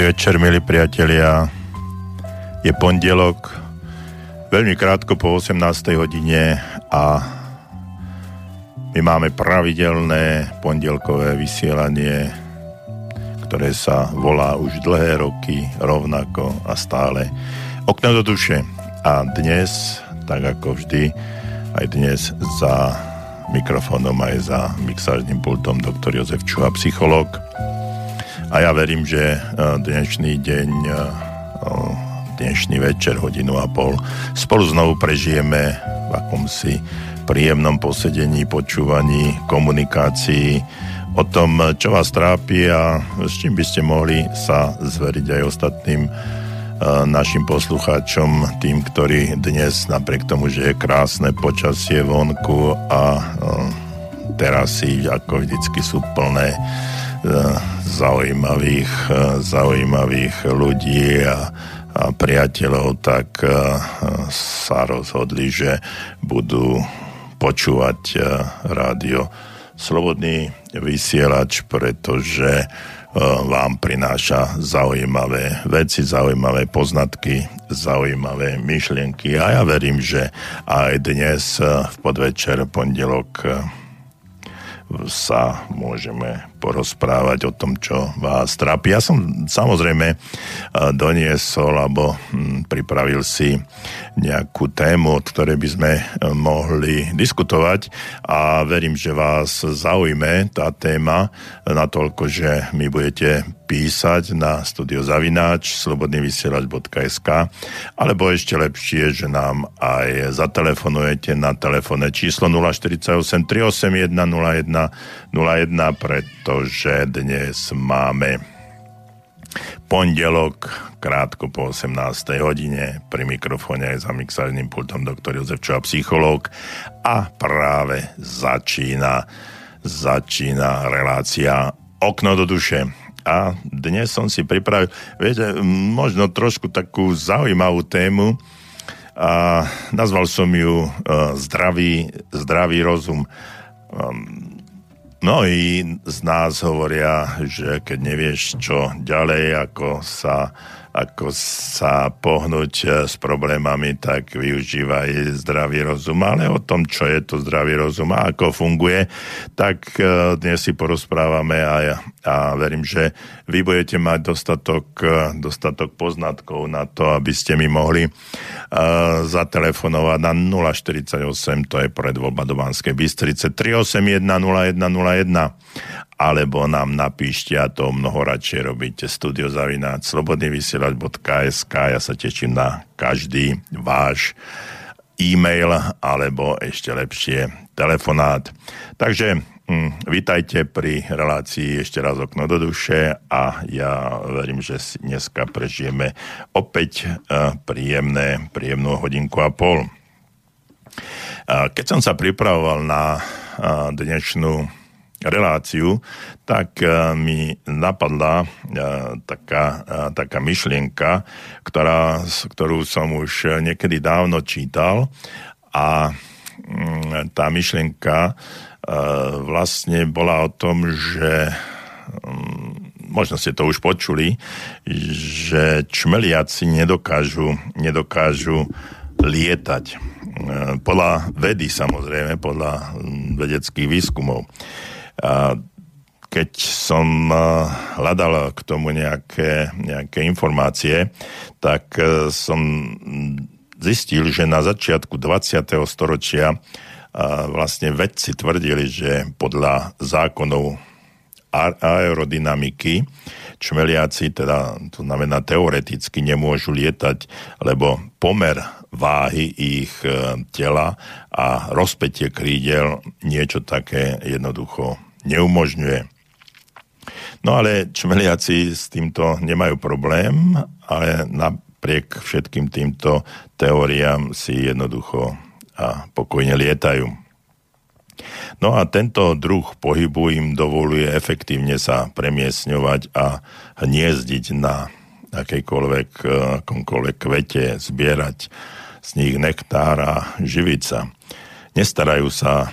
Dobrý večer, milí priatelia. Je pondelok, veľmi krátko po 18. hodine a my máme pravidelné pondelkové vysielanie, ktoré sa volá už dlhé roky rovnako a stále Okno do duše. A dnes, tak ako vždy, aj dnes za mikrofónom aj za mixážnym pultom doktor Jozef Čuha, psychológ a ja verím, že e, dnešný deň, e, dnešný večer, hodinu a pol, spolu znovu prežijeme v akomsi príjemnom posedení, počúvaní, komunikácii o tom, čo vás trápi a s čím by ste mohli sa zveriť aj ostatným e, našim poslucháčom, tým, ktorí dnes, napriek tomu, že je krásne počasie vonku a terasy ako vždycky sú plné zaujímavých, zaujímavých ľudí a, a priateľov, tak sa rozhodli, že budú počúvať rádio Slobodný vysielač, pretože vám prináša zaujímavé veci, zaujímavé poznatky, zaujímavé myšlienky. A ja verím, že aj dnes v podvečer pondelok sa môžeme porozprávať o tom, čo vás trápi. Ja som samozrejme eh, doniesol alebo hm, pripravil si nejakú tému, od ktorej by sme eh, mohli diskutovať a verím, že vás zaujme tá téma natoľko, že mi budete písať na studiozavináč slobodnyvysielač.sk alebo ešte lepšie, že nám aj zatelefonujete na telefónne číslo 048 381 01 01, pretože dnes máme pondelok, krátko po 18. hodine, pri mikrofóne aj za mixárnym pultom doktor Jozef Čoha, psychológ a práve začína, začína relácia Okno do duše. A dnes som si pripravil, viete, možno trošku takú zaujímavú tému, a nazval som ju uh, zdravý, zdravý rozum. Um, Mnohí z nás hovoria, že keď nevieš, čo ďalej, ako sa ako sa pohnúť eh, s problémami, tak využívaj zdravý rozum. Ale o tom, čo je to zdravý rozum a ako funguje, tak eh, dnes si porozprávame a, a verím, že vy budete mať dostatok, eh, dostatok poznatkov na to, aby ste mi mohli uh, zatelefonovať na 048, to je predvoľba do Banskej Bystrice, 381 0101 alebo nám napíšte a to mnoho radšej robíte studiozavináč slobodnyvysielač.sk ja sa teším na každý váš e-mail alebo ešte lepšie telefonát. Takže vítajte pri relácii ešte raz okno do duše a ja verím, že si dneska prežijeme opäť uh, príjemné, príjemnú hodinku a pol. Keď som sa pripravoval na uh, dnešnú reláciu, tak uh, mi napadla taká, taká myšlienka, ktorá, ktorú som už niekedy dávno čítal a um, tá myšlienka vlastne bola o tom, že um, možno ste to už počuli, že čmeliaci nedokážu, nedokážu lietať. Podľa vedy samozrejme, podľa vedeckých výskumov. A keď som hľadal k tomu nejaké, nejaké informácie, tak e, som zistil, že na začiatku 20. storočia vlastne vedci tvrdili, že podľa zákonov aerodynamiky čmeliaci, teda to znamená teoreticky nemôžu lietať, lebo pomer váhy ich e, tela a rozpetie krídel niečo také jednoducho neumožňuje. No ale čmeliaci s týmto nemajú problém, ale napriek všetkým týmto teóriám si jednoducho a pokojne lietajú. No a tento druh pohybu im dovoluje efektívne sa premiesňovať a hniezdiť na akejkoľvek, akomkoľvek kvete, zbierať z nich nektár a živiť sa. Nestarajú sa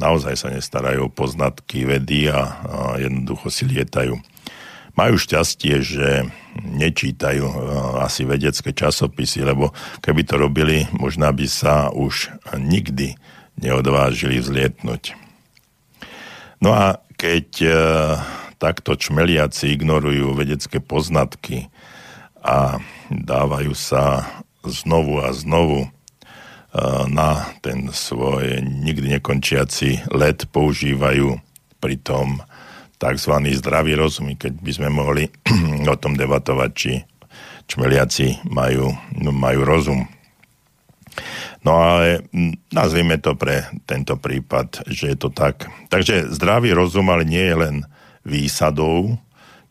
naozaj sa nestarajú poznatky vedy a, a jednoducho si lietajú. Majú šťastie, že nečítajú uh, asi vedecké časopisy, lebo keby to robili, možno by sa už nikdy neodvážili vzlietnúť. No a keď uh, takto čmeliaci ignorujú vedecké poznatky a dávajú sa znovu a znovu na ten svoj nikdy nekončiaci let používajú pritom tzv. zdravý rozum, keď by sme mohli o tom debatovať, či čmeliaci majú, no, majú rozum. No ale nazvime to pre tento prípad, že je to tak. Takže zdravý rozum ale nie je len výsadou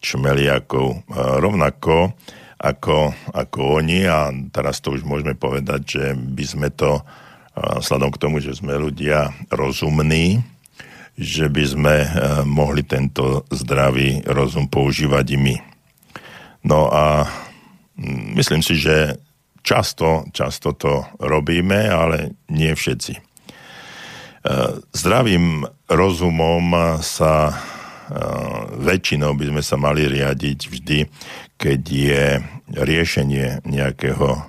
čmeliakov. Rovnako ako, ako oni a teraz to už môžeme povedať, že by sme to vzhľadom k tomu, že sme ľudia rozumní, že by sme e, mohli tento zdravý rozum používať i my. No a mm, myslím si, že často, často to robíme, ale nie všetci. E, zdravým rozumom sa e, väčšinou by sme sa mali riadiť vždy, keď je riešenie nejakého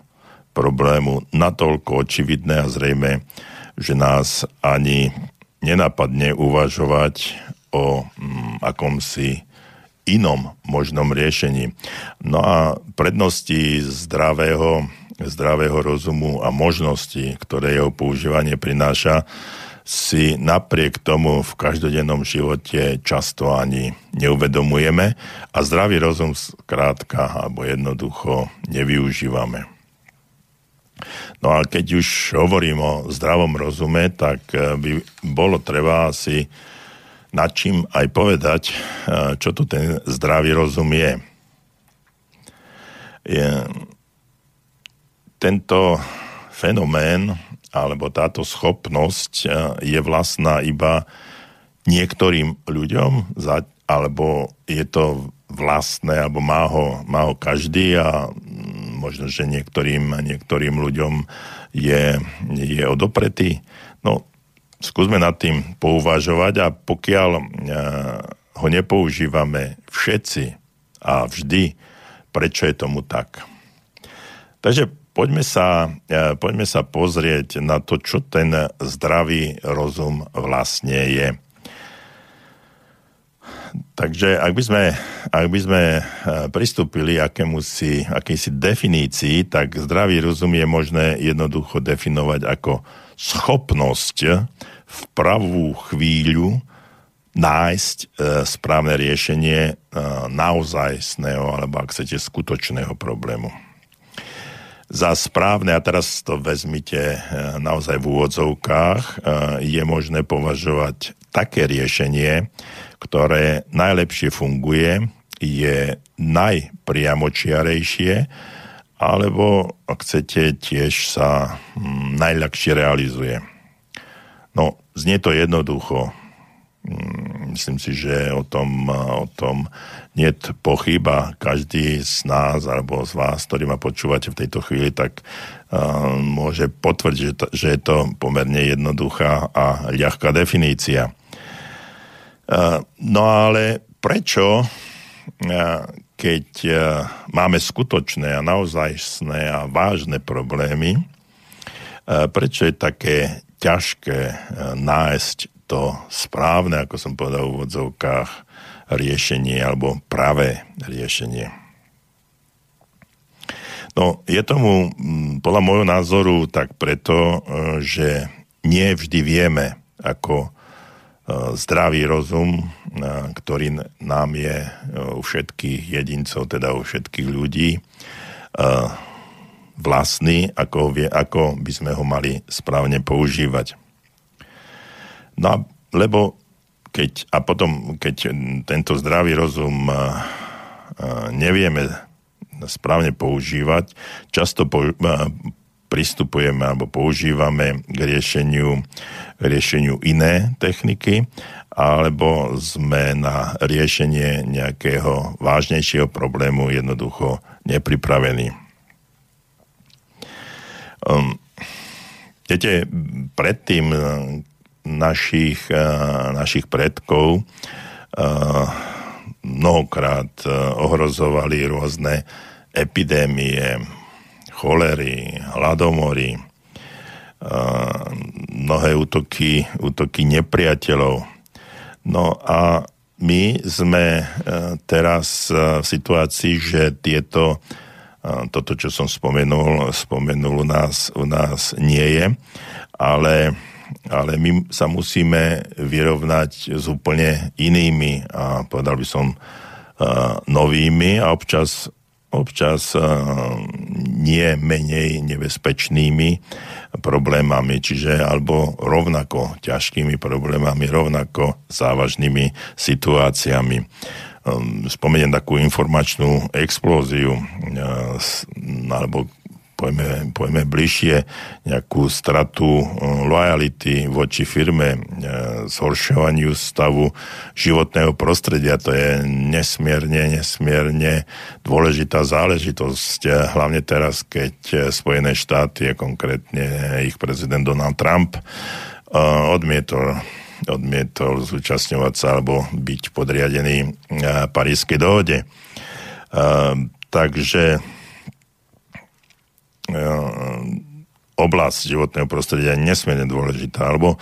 problému natoľko očividné a zrejme, že nás ani nenapadne uvažovať o mm, akomsi inom možnom riešení. No a prednosti zdravého, zdravého rozumu a možnosti, ktoré jeho používanie prináša, si napriek tomu v každodennom živote často ani neuvedomujeme a zdravý rozum skrátka alebo jednoducho nevyužívame. No a keď už hovorím o zdravom rozume, tak eh, by bolo treba si nad čím aj povedať, eh, čo tu ten zdravý rozum je. je tento fenomén alebo táto schopnosť eh, je vlastná iba niektorým ľuďom, alebo je to vlastné, alebo má ho, má ho každý a možno, že niektorým, niektorým ľuďom je, je odopretý. No, skúsme nad tým pouvažovať a pokiaľ uh, ho nepoužívame všetci a vždy, prečo je tomu tak. Takže poďme sa, uh, poďme sa pozrieť na to, čo ten zdravý rozum vlastne je. Takže ak by sme, ak by sme e, pristúpili akémusi, akýsi definícii, tak zdravý rozum je možné jednoducho definovať ako schopnosť v pravú chvíľu nájsť e, správne riešenie e, naozajstného alebo ak chcete skutočného problému. Za správne, a teraz to vezmite e, naozaj v úvodzovkách, e, je možné považovať také riešenie, ktoré najlepšie funguje, je najpriamočiarejšie, alebo ak chcete, tiež sa hm, najľahšie realizuje. No, znie to jednoducho. Hm, myslím si, že o tom, o tom nie pochyba. Každý z nás alebo z vás, ktorý ma počúvate v tejto chvíli, tak uh, môže potvrdiť, že, to, že je to pomerne jednoduchá a ľahká definícia. No ale prečo, keď máme skutočné a naozajstné a vážne problémy, prečo je také ťažké nájsť to správne, ako som povedal v úvodzovkách, riešenie alebo pravé riešenie. No, je tomu podľa môjho názoru tak preto, že nie vždy vieme, ako zdravý rozum, e, ktorý nám je e, u všetkých jedincov, teda u všetkých ľudí, vlastný, ako, vie, ako by sme ho mali správne používať. No lebo keď, a potom, keď tento zdravý rozum nevieme správne používať, často pristupujeme alebo používame k riešeniu, riešeniu iné techniky, alebo sme na riešenie nejakého vážnejšieho problému jednoducho nepripravení. Um, viete, predtým našich, uh, našich predkov uh, mnohokrát ohrozovali rôzne epidémie, cholery, hladomory, mnohé útoky, útoky nepriateľov. No a my sme teraz v situácii, že tieto toto, čo som spomenul, spomenul u nás, u nás nie je, ale, ale my sa musíme vyrovnať s úplne inými a povedal by som novými a občas, občas nie menej nebezpečnými problémami, čiže alebo rovnako ťažkými problémami, rovnako závažnými situáciami. Ehm, spomeniem takú informačnú explóziu eh, alebo pojme, pojme bližšie nejakú stratu eh, lojality voči firme, eh, zhoršovaniu stavu životného prostredia. To je nesmierne, nesmierne dôležitá záležitosť, hlavne teraz, keď Spojené štáty, konkrétne ich prezident Donald Trump, odmietol odmietol zúčastňovať sa alebo byť podriadený Parískej dohode. Takže oblasť životného prostredia je nesmierne dôležitá, alebo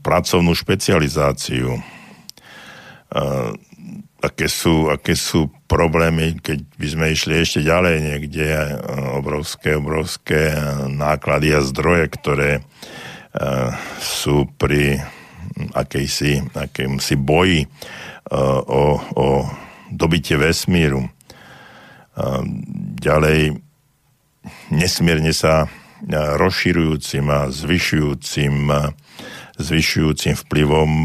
pracovnú špecializáciu. Aké sú, aké sú problémy, keď by sme išli ešte ďalej niekde, obrovské, obrovské náklady a zdroje, ktoré sú pri akejsi, akýmsi boji o, o dobitie vesmíru. Ďalej nesmierne sa uh, rozširujúcim a zvyšujúcim zvyšujúcim vplyvom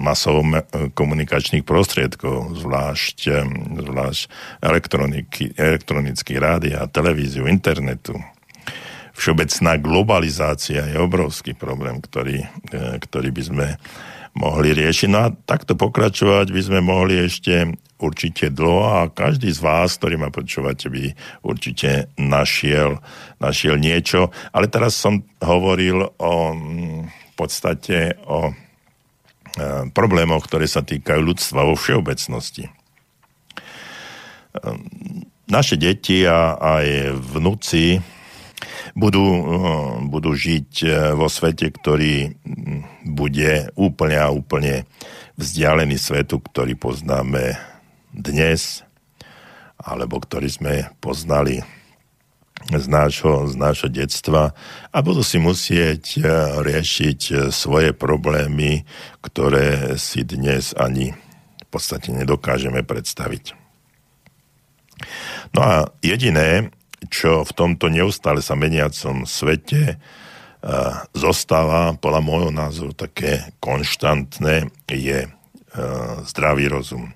masovom komunikačných prostriedkov, zvlášť, zvlášť elektroniky, elektronický rádia, televíziu, internetu, všeobecná globalizácia je obrovský problém, ktorý, e, ktorý by sme mohli riešiť. No a takto pokračovať by sme mohli ešte určite dlho a každý z vás, ktorý ma počúvate, by určite našiel, našiel niečo. Ale teraz som hovoril o v podstate o e, problémoch, ktoré sa týkajú ľudstva vo všeobecnosti. E, naše deti a aj vnúci budú, eh, budú žiť eh, vo svete, ktorý hm, bude úplne a úplne vzdialený svetu, ktorý poznáme dnes, alebo ktorý sme poznali z nášho, z nášho detstva a budú si musieť eh, riešiť svoje problémy, ktoré si dnes ani v podstate nedokážeme predstaviť. No a jediné, čo v tomto neustále sa meniacom svete zostáva, podľa môjho názoru, také konštantné, je zdravý rozum.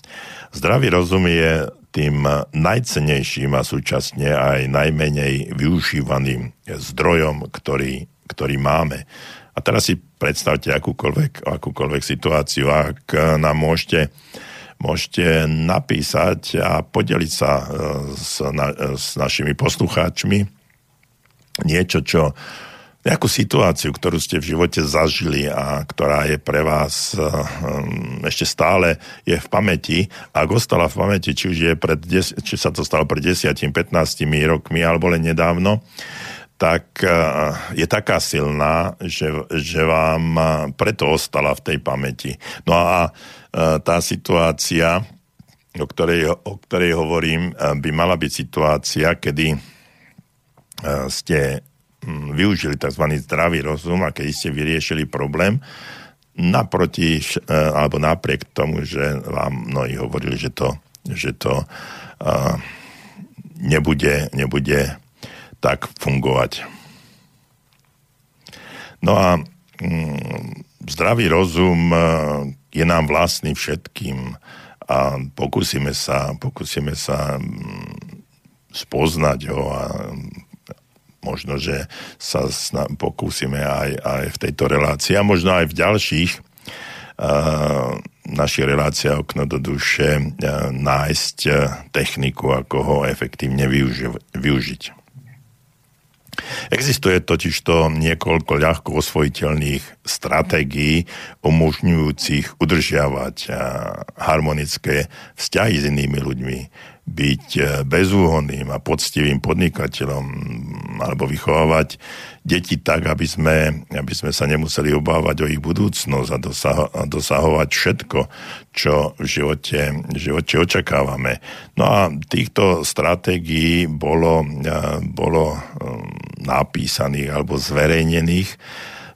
Zdravý rozum je tým najcenejším a súčasne aj najmenej využívaným zdrojom, ktorý, ktorý máme. A teraz si predstavte akúkoľvek, akúkoľvek situáciu, ak nám môžete uh, môžete napísať a podeliť sa e, s, na, s našimi poslucháčmi niečo, čo nejakú situáciu, ktorú ste v živote zažili a ktorá je pre vás um, ešte stále je v pamäti. Ak ostala v pamäti, či už je pred či sa to stalo pred 10-15 rokmi alebo len nedávno, tak je taká silná, že, že vám preto ostala v tej pamäti. No a E, tá situácia, o ktorej, o ktorej hovorím, e, by mala byť situácia, kedy e, ste využili tzv. zdravý rozum a keď ste vyriešili problém, naproti, alebo napriek tomu, že vám mnohí hovorili, že to, že to nebude, nebude tak fungovať. No a zdravý rozum je nám vlastný všetkým a pokúsime sa, pokúsime sa mm, spoznať ho a možno, že sa pokúsime aj, aj v tejto relácii a možno aj v ďalších uh, našich reláciách okno do duše uh, nájsť techniku, ako ho efektívne využi- využiť. Existuje totižto niekoľko ľahko osvojiteľných stratégií umožňujúcich udržiavať harmonické vzťahy s inými ľuďmi, byť e, bezúhonným a poctivým podnikateľom alebo vychovávať deti tak, aby sme, aby sme sa nemuseli obávať o ich budúcnosť a, dosaho, a dosahovať všetko, čo v živote, v živote očakávame. No a týchto stratégií bolo, e, bolo e, napísaných alebo zverejnených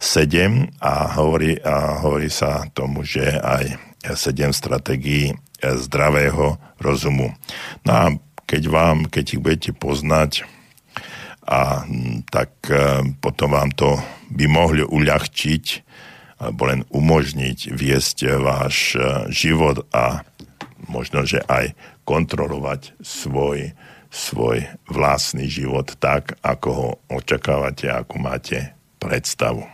sedem a hovorí, a hovorí sa tomu, že aj sedem stratégií zdravého rozumu. No a keď vám, keď ich budete poznať, a tak e, potom vám to by mohli uľahčiť alebo len umožniť viesť váš e, život a možno, že aj kontrolovať svoj, svoj vlastný život tak, ako ho očakávate, ako máte predstavu.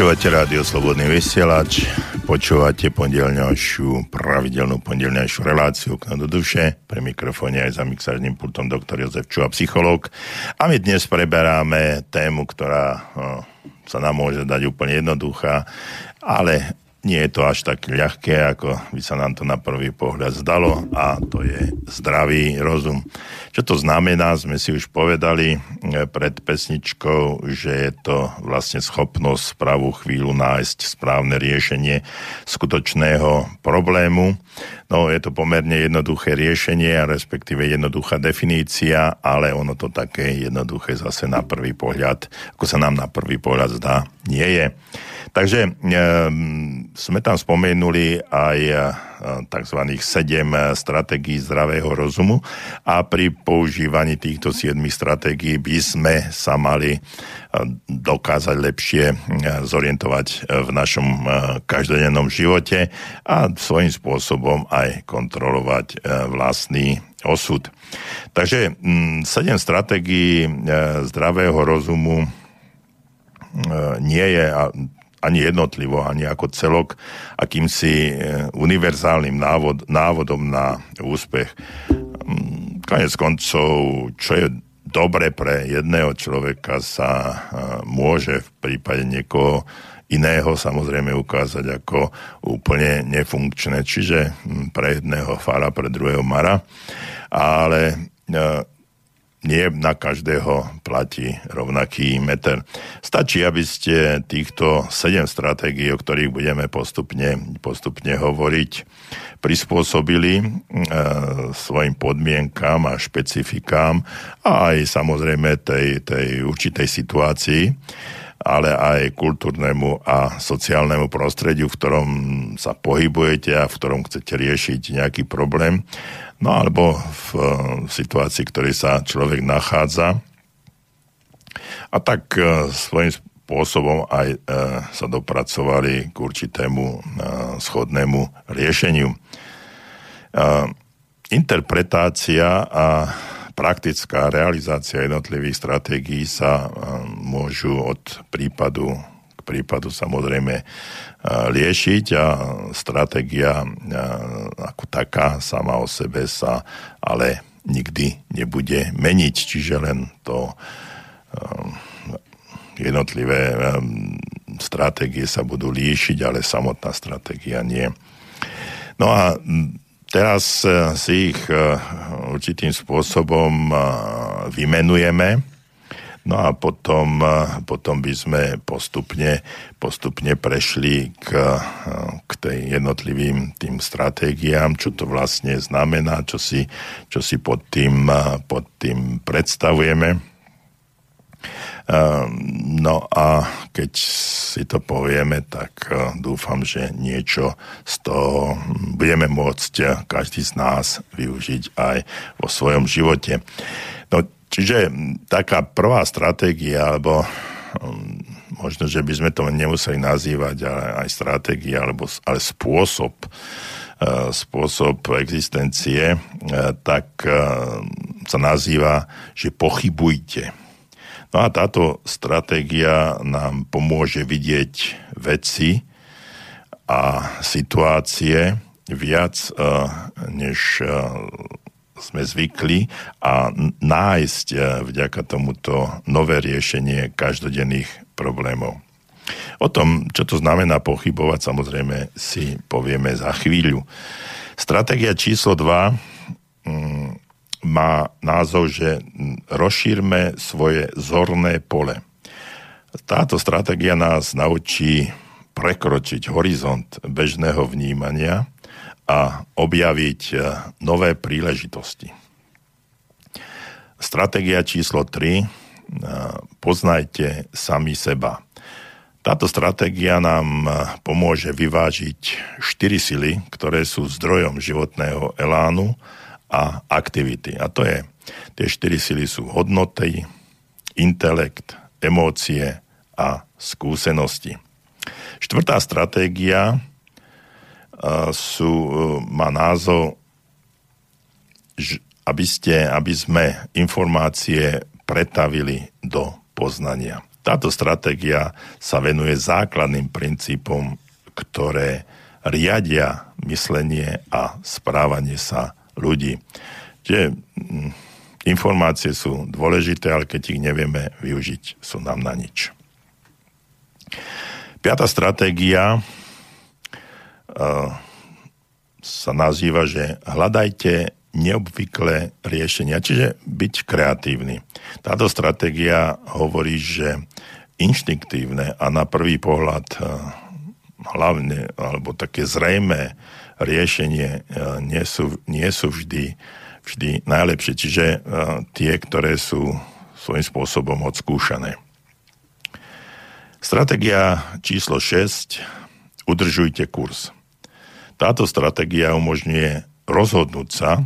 Počúvate rádio Slobodný vysielač, Počúvate pondelňajšiu, pravidelnú pondelňajšiu reláciu k do duše. Pre mikrofóne aj za mixážnym pultom doktor Jozef Čuha, psychológ. A my dnes preberáme tému, ktorá sa nám môže dať úplne jednoduchá, ale nie je to až tak ľahké, ako by sa nám to na prvý pohľad zdalo a to je zdravý rozum. Čo to znamená, sme si už povedali eh, pred pesničkou, že je to vlastne schopnosť pravú chvíľu nájsť správne riešenie skutočného problému. No, je to pomerne jednoduché riešenie, respektíve jednoduchá definícia, ale ono to také jednoduché zase na prvý pohľad, ako sa nám na prvý pohľad zdá, nie je. Takže e, sme tam spomenuli aj e, tzv. 7 stratégií zdravého rozumu a pri používaní týchto 7 stratégií by sme sa mali e, dokázať lepšie zorientovať v našom každodennom živote a svojím spôsobom aj kontrolovať vlastný osud. Takže 7 stratégií zdravého rozumu nie je, ani jednotlivo, ani ako celok, akýmsi e, univerzálnym návod, návodom na úspech. Mm, Konec koncov, čo je dobre pre jedného človeka, sa e, môže v prípade niekoho iného samozrejme ukázať ako úplne nefunkčné. Čiže mm, pre jedného fara, pre druhého mara. Ale e, nie na každého platí rovnaký meter. Stačí, aby ste týchto 7 stratégií, o ktorých budeme postupne, postupne hovoriť, prispôsobili e, svojim podmienkám a špecifikám a aj samozrejme tej, tej určitej situácii, ale aj kultúrnemu a sociálnemu prostrediu, v ktorom sa pohybujete a v ktorom chcete riešiť nejaký problém No alebo v, v situácii, v ktorej sa človek nachádza. A tak e, svojím spôsobom aj e, sa dopracovali k určitému e, schodnému riešeniu. Interpretácia a praktická realizácia jednotlivých stratégií sa môžu od prípadu prípadu samozrejme liešiť a stratégia ako taká sama o sebe sa ale nikdy nebude meniť, čiže len to jednotlivé stratégie sa budú líšiť, ale samotná stratégia nie. No a teraz e, si ich e, určitým spôsobom vymenujeme No a potom, potom by sme postupne, postupne prešli k, k tej jednotlivým tým stratégiám, čo to vlastne znamená, čo si, čo si pod, tým, pod tým predstavujeme. No a keď si to povieme, tak dúfam, že niečo z toho budeme môcť každý z nás využiť aj vo svojom živote. No, Čiže taká prvá stratégia, alebo možno, že by sme to nemuseli nazývať ale aj stratégia, alebo ale spôsob, uh, spôsob existencie, tak sa nazýva, že pochybujte. No a táto stratégia nám pomôže vidieť veci a situácie viac než sme zvykli a nájsť eh, vďaka tomuto nové riešenie každodenných problémov. O tom, čo to znamená pochybovať, samozrejme si povieme za chvíľu. Stratégia číslo 2 mm, má názov, že rozšírme svoje zorné pole. Táto stratégia nás naučí prekročiť horizont bežného vnímania a objaviť e, nové príležitosti. Stratégia číslo 3. E, poznajte sami seba. Táto stratégia nám e, pomôže vyvážiť štyri sily, ktoré sú zdrojom životného elánu a aktivity. A to je, tie štyri sily sú hodnoty, intelekt, emócie a skúsenosti. Štvrtá stratégia sú, e, má názov, aby, ste, aby sme informácie pretavili do poznania. Táto stratégia sa venuje základným princípom, ktoré riadia myslenie a správanie sa ľudí. Čiže mm, informácie sú dôležité, ale keď ich nevieme využiť, sú nám na nič. Piatá stratégia uh, sa nazýva, že hľadajte neobvyklé riešenia, čiže byť kreatívny. Táto stratégia hovorí, že inštinktívne a na prvý pohľad uh, hlavne, alebo také zrejmé riešenie uh, nie sú, nie sú vždy, vždy najlepšie, čiže tie, ktoré sú svojím spôsobom odskúšané. Stratégia číslo 6. Udržujte kurz. Táto stratégia umožňuje rozhodnúť sa,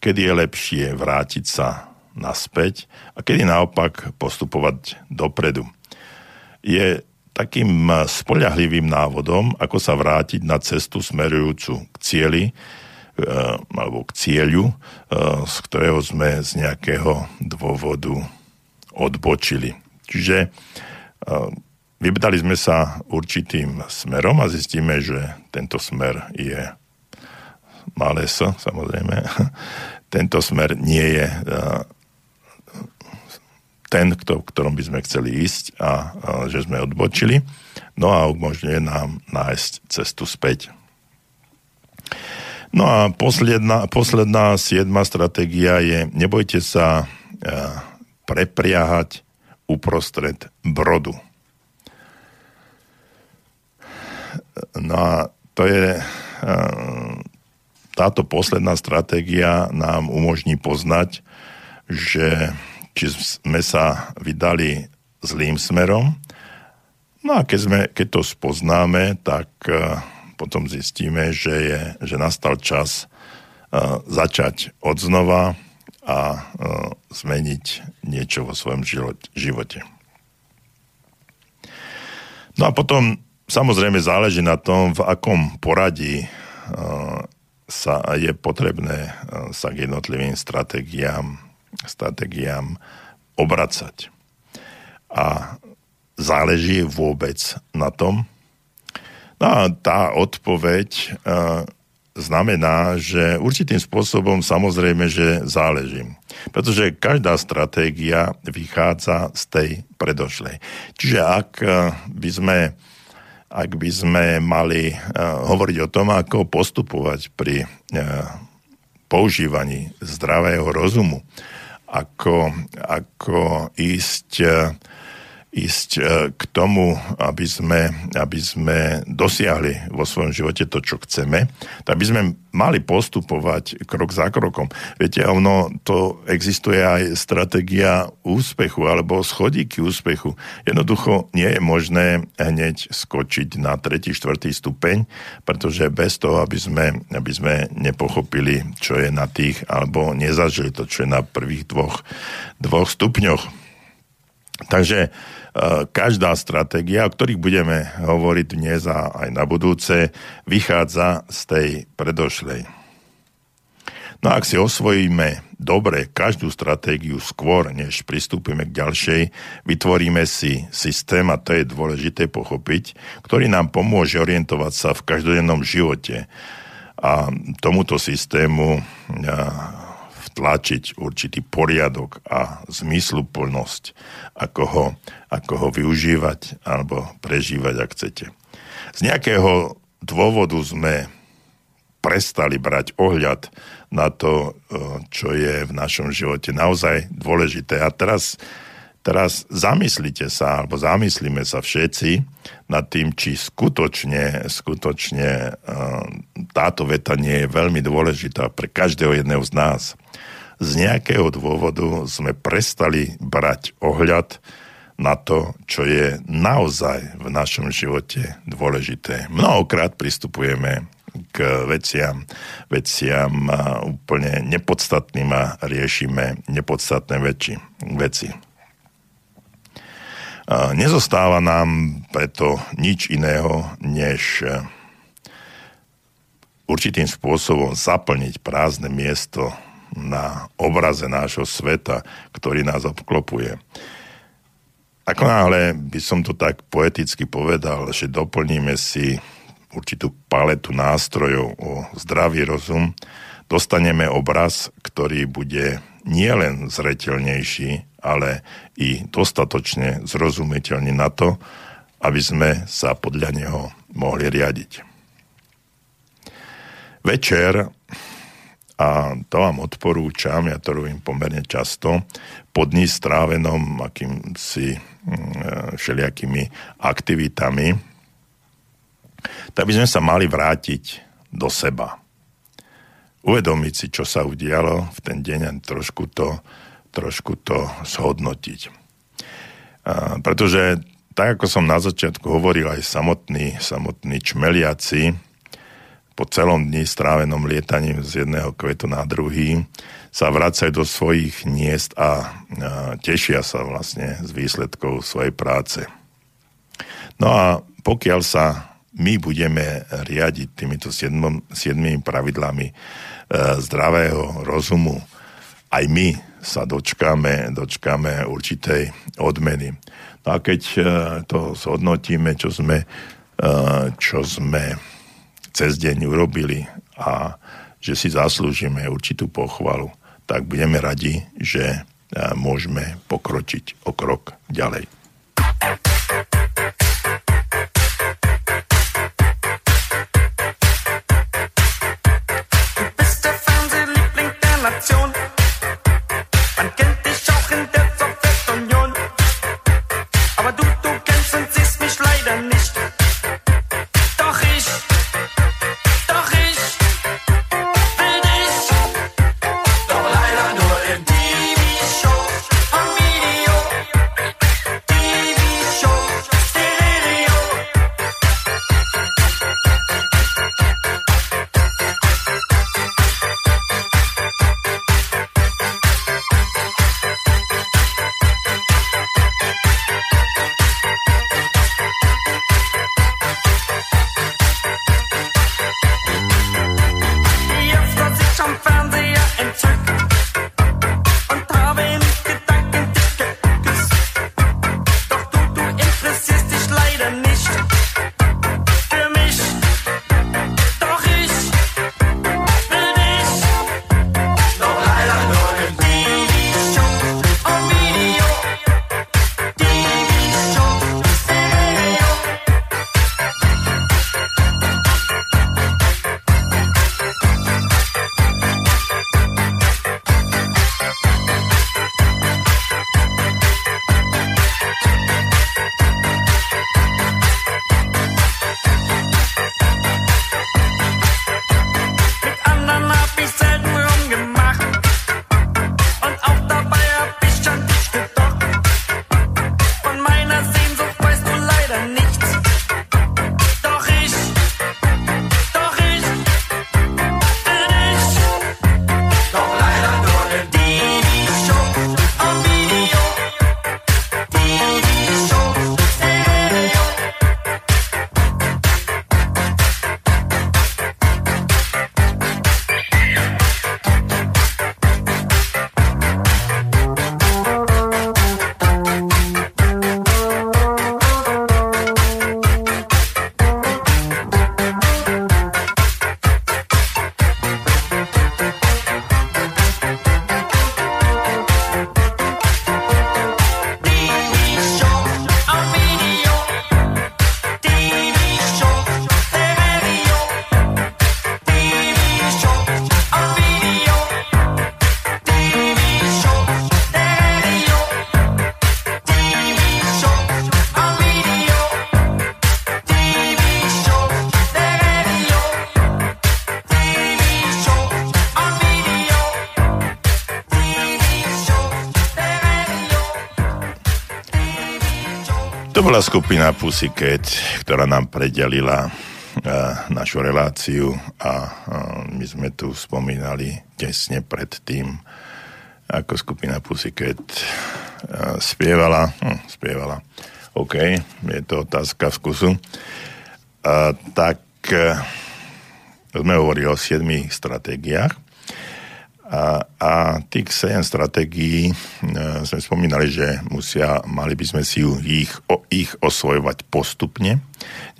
kedy je lepšie vrátiť sa naspäť a kedy naopak postupovať dopredu. Je takým spoľahlivým návodom, ako sa vrátiť na cestu smerujúcu k cieli e, alebo k cieľu, e, z ktorého sme z nejakého dôvodu odbočili. Čiže Vybdali sme sa určitým smerom a zistíme, že tento smer je malé S, samozrejme. Tento smer nie je ten, kto, ktorom by sme chceli ísť a, a že sme odbočili. No a umožňuje nám nájsť cestu späť. No a posledná, posledná siedma stratégia je nebojte sa e, prepriahať uprostred brodu. No a to je, táto posledná stratégia nám umožní poznať, že či sme sa vydali zlým smerom, no a keď, sme, keď to spoznáme, tak potom zistíme, že, je, že nastal čas začať od znova a zmeniť niečo vo svojom živote. No a potom Samozrejme záleží na tom, v akom poradí sa je potrebné sa k jednotlivým stratégiám, stratégiám obracať. A záleží vôbec na tom. No a tá odpoveď uh, znamená, že určitým spôsobom samozrejme, že záleží. Pretože každá stratégia vychádza z tej predošlej. Čiže ak by sme ak by sme mali uh, hovoriť o tom, ako postupovať pri používaní zdravého rozumu, ako, ako ísť ísť e, k tomu, aby sme, aby sme dosiahli vo svojom živote to, čo chceme, tak by sme mali postupovať krok za krokom. Viete, ono to existuje aj stratégia úspechu alebo schodíky úspechu. Jednoducho nie je možné hneď skočiť na tretí, štvrtý stupeň, pretože bez toho, aby sme, aby sme nepochopili, čo je na tých, alebo nezažili to, čo je na prvých dvoch, dvoch stupňoch. Takže každá stratégia, o ktorých budeme hovoriť dnes a aj na budúce, vychádza z tej predošlej. No a ak si osvojíme dobre každú stratégiu skôr, než pristúpime k ďalšej, vytvoríme si systém, a to je dôležité pochopiť, ktorý nám pomôže orientovať sa v každodennom živote. A tomuto systému vtlačiť určitý poriadok a zmysluplnosť, ako ho, ako ho využívať alebo prežívať, ak chcete. Z nejakého dôvodu sme prestali brať ohľad na to, čo je v našom živote naozaj dôležité. A teraz, teraz zamyslite sa, alebo zamyslíme sa všetci nad tým, či skutočne, skutočne táto veta nie je veľmi dôležitá pre každého jedného z nás z nejakého dôvodu sme prestali brať ohľad na to, čo je naozaj v našom živote dôležité. Mnohokrát pristupujeme k veciam, veciam úplne nepodstatným a riešime nepodstatné veci. veci. Nezostáva nám preto nič iného, než určitým spôsobom zaplniť prázdne miesto na obraze nášho sveta, ktorý nás obklopuje. Ako náhle by som to tak poeticky povedal, že doplníme si určitú paletu nástrojov o zdravý rozum, dostaneme obraz, ktorý bude nielen zretelnejší, ale i dostatočne zrozumiteľný na to, aby sme sa podľa neho mohli riadiť. Večer, a to vám odporúčam, ja to robím pomerne často, po dní strávenom akýmsi mm, všelijakými aktivitami, tak by sme sa mali vrátiť do seba. Uvedomiť si, čo sa udialo v ten deň a trošku to, trošku to zhodnotiť. A, pretože tak, ako som na začiatku hovoril, aj samotní, samotní čmeliaci po celom dni strávenom lietaním z jedného kvetu na druhý sa vracajú do svojich niest a, a tešia sa vlastne z výsledkov svojej práce. No a pokiaľ sa my budeme riadiť týmito siedmom, siedmými pravidlami e, zdravého rozumu, aj my sa dočkáme, dočkáme určitej odmeny. No a keď e, to zhodnotíme, čo sme, e, čo sme cez deň urobili a že si zaslúžime určitú pochvalu, tak budeme radi, že e, môžeme pokročiť o krok ďalej. Bola skupina Pussycat, ktorá nám predelila uh, našu reláciu a uh, my sme tu spomínali tesne pred tým, ako skupina Pussycat uh, spievala. Hm, spievala. OK, je to otázka vkusu. Uh, tak sme hovorili o siedmých stratégiách A, a tých 7 stratégií e, sme spomínali, že musia, mali by sme si ich, ich osvojovať postupne.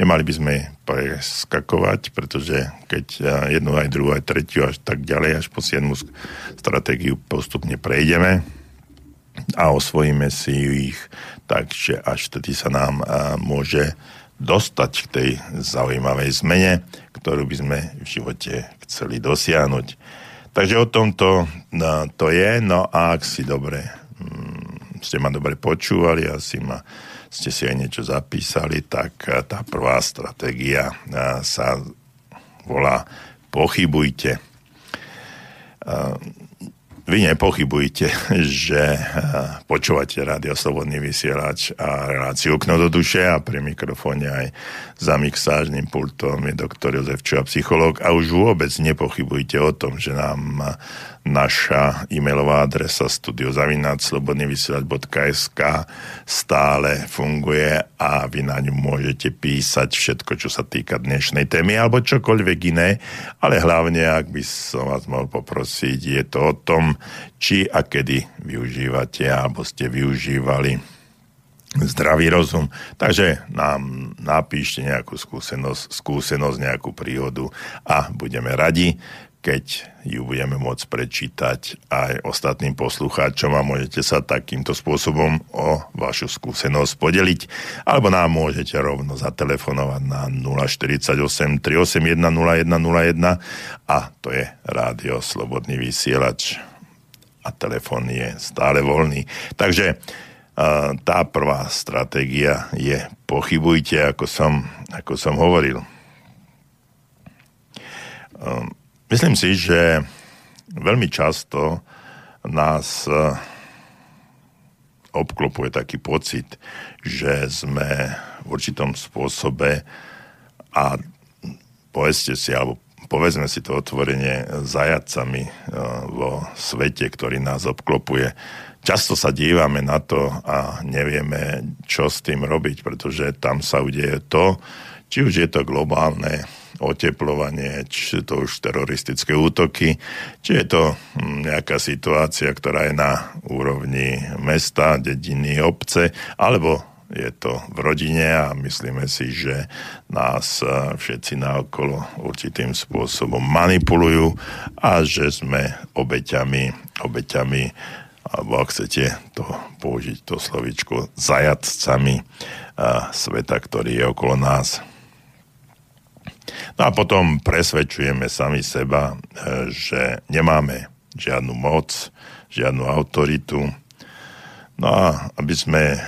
Nemali by sme preskakovať, pretože keď e, jednu, aj druhú, aj tretiu, až tak ďalej, až po 7 stratégiu postupne prejdeme a osvojíme si ich, takže až tedy sa nám e, môže dostať k tej zaujímavej zmene, ktorú by sme v živote chceli dosiahnuť. Takže o tomto no, to je, no a ak si dobre, hm, ste ma dobre počúvali, asi ma, ste si aj niečo zapísali, tak eh, tá prvá stratégia eh, sa volá pochybujte. Vy nepochybujte, že eh, počúvate rádio Slobodný vysielač a reláciu Okno do duše a pri mikrofóne aj za mixážnym pultom je doktor Jozef Čuha, psychológ. A už vôbec nepochybujte o tom, že nám naša e-mailová adresa studiozavináčslobodnyvysielač.sk stále funguje a vy na ňu môžete písať všetko, čo sa týka dnešnej témy alebo čokoľvek iné, ale hlavne, ak by som vás mohol poprosiť, je to o tom, či a kedy využívate alebo ste využívali zdravý rozum. Takže nám napíšte nejakú skúsenosť, skúsenosť, nejakú príhodu a budeme radi keď ju budeme môcť prečítať aj ostatným poslucháčom a môžete sa takýmto spôsobom o vašu skúsenosť podeliť, alebo nám môžete rovno zatelefonovať na 048 381 0101 a to je rádio Slobodný vysielač a telefón je stále voľný. Takže tá prvá stratégia je pochybujte, ako som, ako som hovoril. Um, Myslím si, že veľmi často nás eh, obklopuje taký pocit, že sme v určitom spôsobe a povedzte si, alebo povedzme si to otvorenie zajacami eh, vo svete, ktorý nás obklopuje. Často sa dívame na to a nevieme, čo s tým robiť, pretože tam sa udeje to, či už je to globálne oteplovanie, či to už teroristické útoky, či je to hm, nejaká situácia, ktorá je na úrovni mesta, dediny, obce, alebo je to v rodine a myslíme si, že nás všetci naokolo určitým spôsobom manipulujú a že sme obeťami, obeťami alebo ak chcete to použiť to slovičko, zajadcami sveta, ktorý je okolo nás. No a potom presvedčujeme sami seba, e, že nemáme žiadnu moc, žiadnu autoritu. No a aby sme e,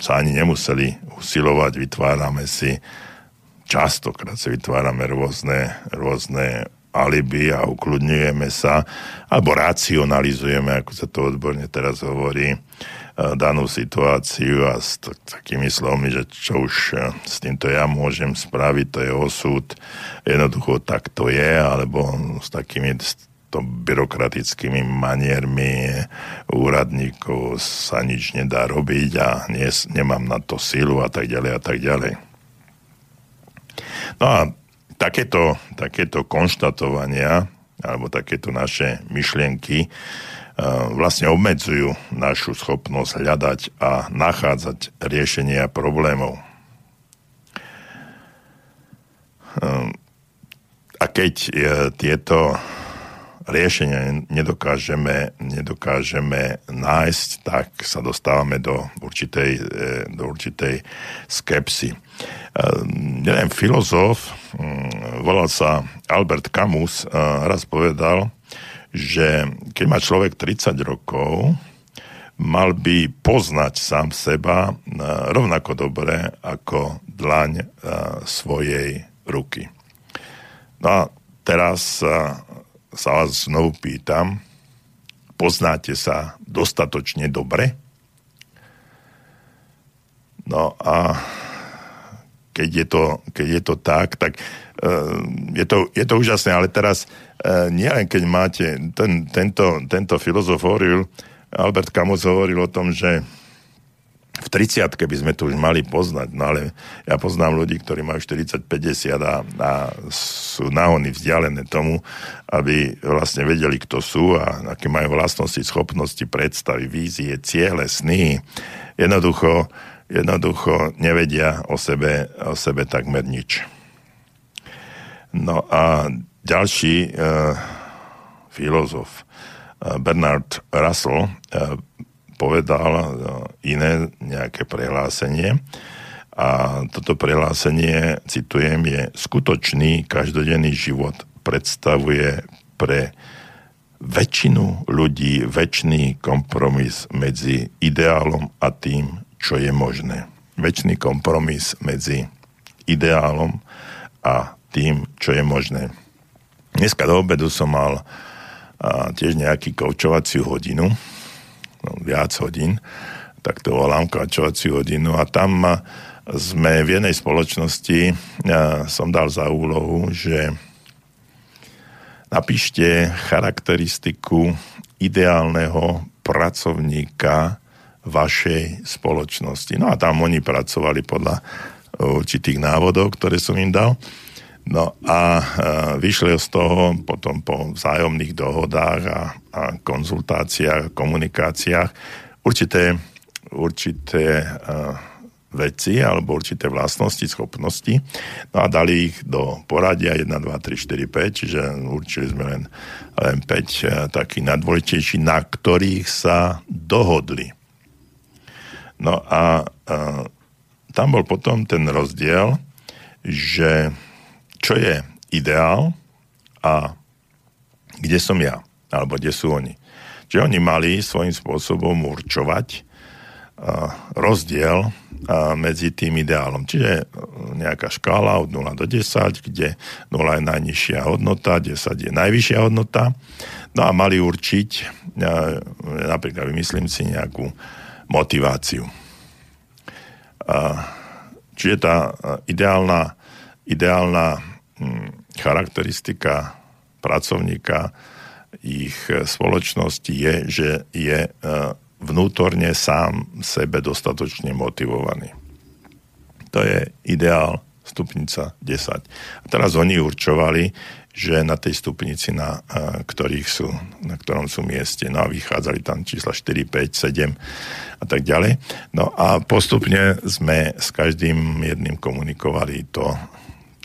sa ani nemuseli usilovať, vytvárame si, častokrát si vytvárame rôzne, rôzne alibi a ukludňujeme sa, alebo racionalizujeme, ako sa to odborne teraz hovorí, danú situáciu a s takými slovmi, že čo už e, s týmto ja môžem spraviť, to je osud, jednoducho tak to je, alebo s takými to byrokratickými maniermi úradníkov sa nič nedá robiť a nie, nemám na to silu a tak ďalej a tak ďalej. No a takéto, takéto konštatovania alebo takéto naše myšlienky vlastne obmedzujú našu schopnosť hľadať a nachádzať riešenia problémov. A keď tieto riešenia nedokážeme, nedokážeme nájsť, tak sa dostávame do určitej, e, do určitej skepsy. Jeden filozof, volal sa Albert Camus, raz povedal, že keď má človek 30 rokov, mal by poznať sám seba e, rovnako dobre ako dlaň e, svojej ruky. No a teraz e, sa vás znovu pýtam, poznáte sa dostatočne dobre? No a keď je to, keď je to tak, tak je to, je to úžasné, ale teraz E, nielen keď máte, ten, tento, tento filozof hovoril, Albert Camus hovoril o tom, že v 30 by sme to už mali poznať, no ale ja poznám ľudí, ktorí majú 40-50 a, a sú nahony vzdialené tomu, aby vlastne vedeli, kto sú a aké majú vlastnosti, schopnosti, predstavy, vízie, ciele, sny. Jednoducho, jednoducho nevedia o sebe, o sebe takmer nič. No a ďalší uh, filozof uh, Bernard Russell uh, povedal uh, iné nejaké prehlásenie a toto prehlásenie, citujem, je skutočný každodenný život predstavuje pre väčšinu ľudí väčší kompromis medzi ideálom a tým, čo je možné. Väčší kompromis medzi ideálom a tým, čo je možné. Dneska do obedu som mal a, tiež nejaký koučovaciu hodinu, viac hodín, tak to volám koučovaciu hodinu a tam sme v jednej spoločnosti, a, som dal za úlohu, že napíšte charakteristiku ideálneho pracovníka vašej spoločnosti. No a tam oni pracovali podľa určitých návodov, ktoré som im dal. No a e, vyšli z toho potom po vzájomných dohodách a, a konzultáciách, komunikáciách určité, určité uh, veci alebo určité vlastnosti, schopnosti. No a dali ich do poradia 1, 2, 3, 4, 5, čiže určili sme len, len 5 uh, takých najdôležitejších, na ktorých sa dohodli. No a tam bol potom ten rozdiel, že čo je ideál a kde som ja, alebo kde sú oni. Čiže oni mali svojím spôsobom určovať uh, rozdiel uh, medzi tým ideálom. Čiže nejaká škála od 0 do 10, kde 0 je najnižšia hodnota, 10 je najvyššia hodnota. No a mali určiť, napríklad vymyslím si nejakú motiváciu. Čiže tá ideálna ideálna charakteristika pracovníka ich spoločnosti je, že je e, vnútorne sám sebe dostatočne motivovaný. To je ideál stupnica 10. A teraz oni určovali, že na tej stupnici, na, e, ktorých sú, na ktorom sú mieste, no a vychádzali tam čísla 4, 5, 7 a tak ďalej. No a postupne sme s každým jedným komunikovali to,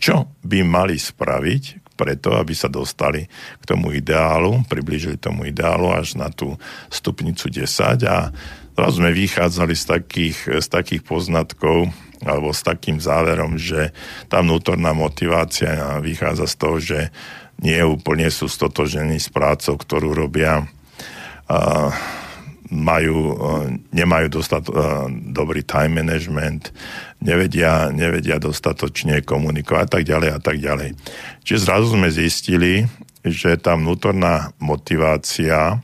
čo by mali spraviť preto, aby sa dostali k tomu ideálu, priblížili tomu ideálu až na tú stupnicu 10 a zrazu sme vychádzali z takých, z takých poznatkov alebo s takým záverom, že tá vnútorná motivácia vychádza z toho, že nie úplne sú stotožení s prácou, ktorú robia. Uh, majú, e, nemajú dostat, e, dobrý time management, nevedia, nevedia dostatočne komunikovať a tak ďalej a tak ďalej. Čiže zrazu sme zistili, že tá vnútorná motivácia,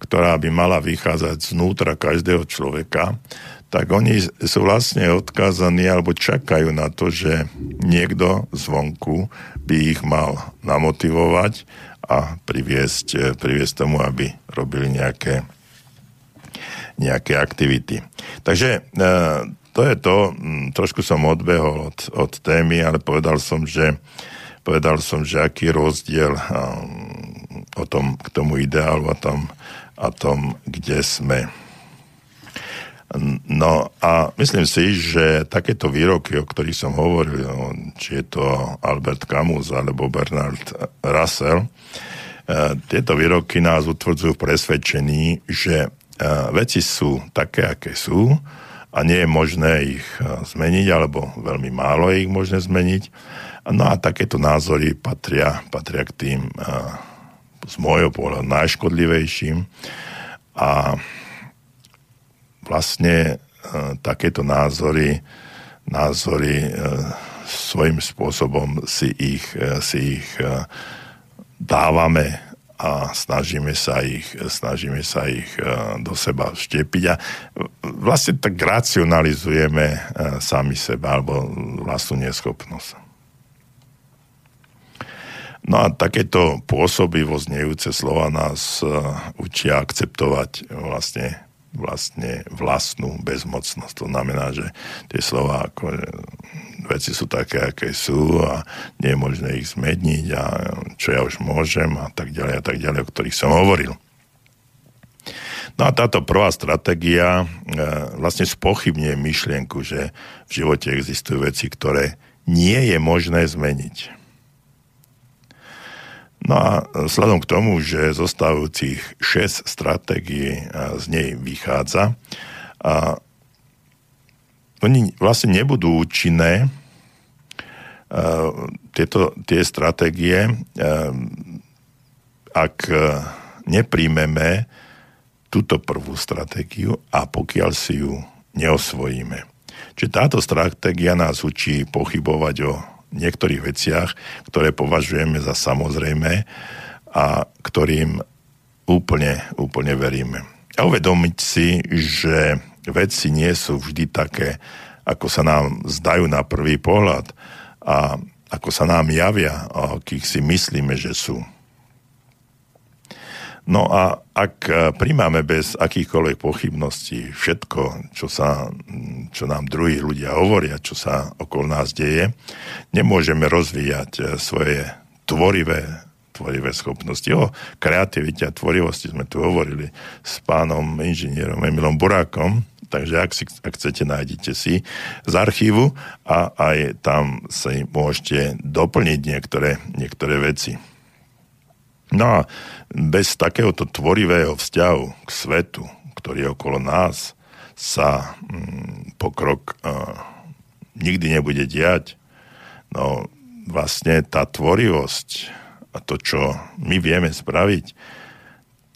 ktorá by mala vychádzať znútra každého človeka, tak oni sú vlastne odkázaní alebo čakajú na to, že niekto zvonku by ich mal namotivovať a priviesť, priviesť tomu, aby robili nejaké nejaké aktivity. Takže e, to je to, trošku som odbehol od, od témy, ale povedal som, že povedal som, že aký rozdiel o tom, k tomu ideálu a tom, a tom, kde sme. No a myslím si, že takéto výroky, o ktorých som hovoril, či je to Albert Camus alebo Bernard Russell, e, tieto výroky nás utvrdzujú v presvedčení, že veci sú také, aké sú a nie je možné ich zmeniť, alebo veľmi málo je ich možné zmeniť. No a takéto názory patria, patria k tým z môjho pohľadu najškodlivejším a vlastne takéto názory, názory svojím spôsobom si ich, si ich dávame a snažíme sa ich, snažíme sa ich e, do seba vštepiť a vlastne tak racionalizujeme e, sami seba alebo vlastnú neschopnosť. No a takéto pôsobivo znejúce slova nás e, učia akceptovať vlastne vlastne vlastnú bezmocnosť. To znamená, že tie slova ako že veci sú také, aké sú a nie je možné ich zmeniť a čo ja už môžem a tak ďalej a tak ďalej, o ktorých som hovoril. No a táto prvá stratégia e, vlastne spochybňuje myšlienku, že v živote existujú veci, ktoré nie je možné zmeniť. No a vzhľadom k tomu, že zostávajúcich 6 stratégií z nej vychádza, a oni vlastne nebudú účinné, tieto, tie stratégie, ak nepríjmeme túto prvú stratégiu a pokiaľ si ju neosvojíme. Čiže táto stratégia nás učí pochybovať o niektorých veciach, ktoré považujeme za samozrejme a ktorým úplne, úplne veríme. A uvedomiť si, že veci nie sú vždy také, ako sa nám zdajú na prvý pohľad a ako sa nám javia a akých si myslíme, že sú. No a ak príjmame bez akýchkoľvek pochybností všetko, čo, sa, čo nám druhí ľudia hovoria, čo sa okolo nás deje, nemôžeme rozvíjať eh, svoje tvorivé, tvorivé schopnosti. O kreativite a tvorivosti sme tu hovorili s pánom inžinierom Emilom Burákom, takže ak, si, ak chcete, nájdete si z archívu a aj tam si môžete doplniť niektoré, niektoré veci. No a bez takéhoto tvorivého vzťahu k svetu, ktorý je okolo nás, sa mm, pokrok uh, nikdy nebude diať. No vlastne tá tvorivosť a to, čo my vieme spraviť,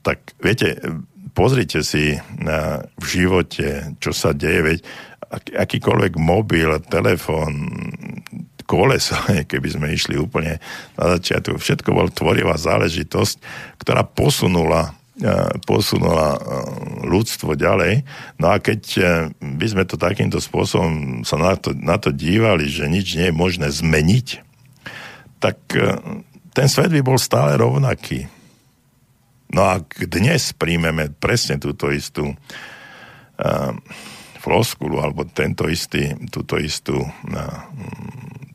tak viete, pozrite si na, v živote, čo sa deje, veď akýkoľvek mobil, telefón, koleso, keby sme išli úplne na začiatku. Všetko bol tvorivá záležitosť, ktorá posunula e, posunula e, ľudstvo ďalej. No a keď e, by sme to takýmto spôsobom sa na to, na to dívali, že nič nie je možné zmeniť, tak ten svet by bol stále rovnaký. No a dnes príjmeme presne túto istú floskulu, alebo tento istý, túto istú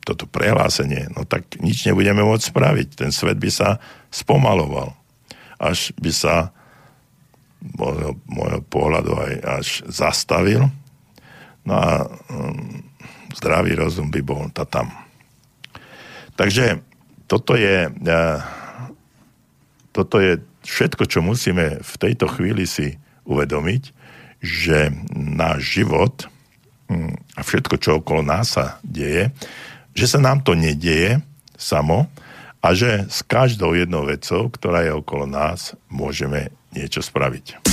toto prehlásenie, no tak nič nebudeme môcť spraviť. Ten svet by sa spomaloval. Až by sa môjho, môjho pohľadu aj až zastavil. No a um, zdravý rozum by bol ta tam. Takže toto je, uh, toto je všetko, čo musíme v tejto chvíli si uvedomiť, že náš život um, a všetko, čo okolo nás sa deje, že sa nám to nedieje samo a že s každou jednou vecou, ktorá je okolo nás, môžeme niečo spraviť.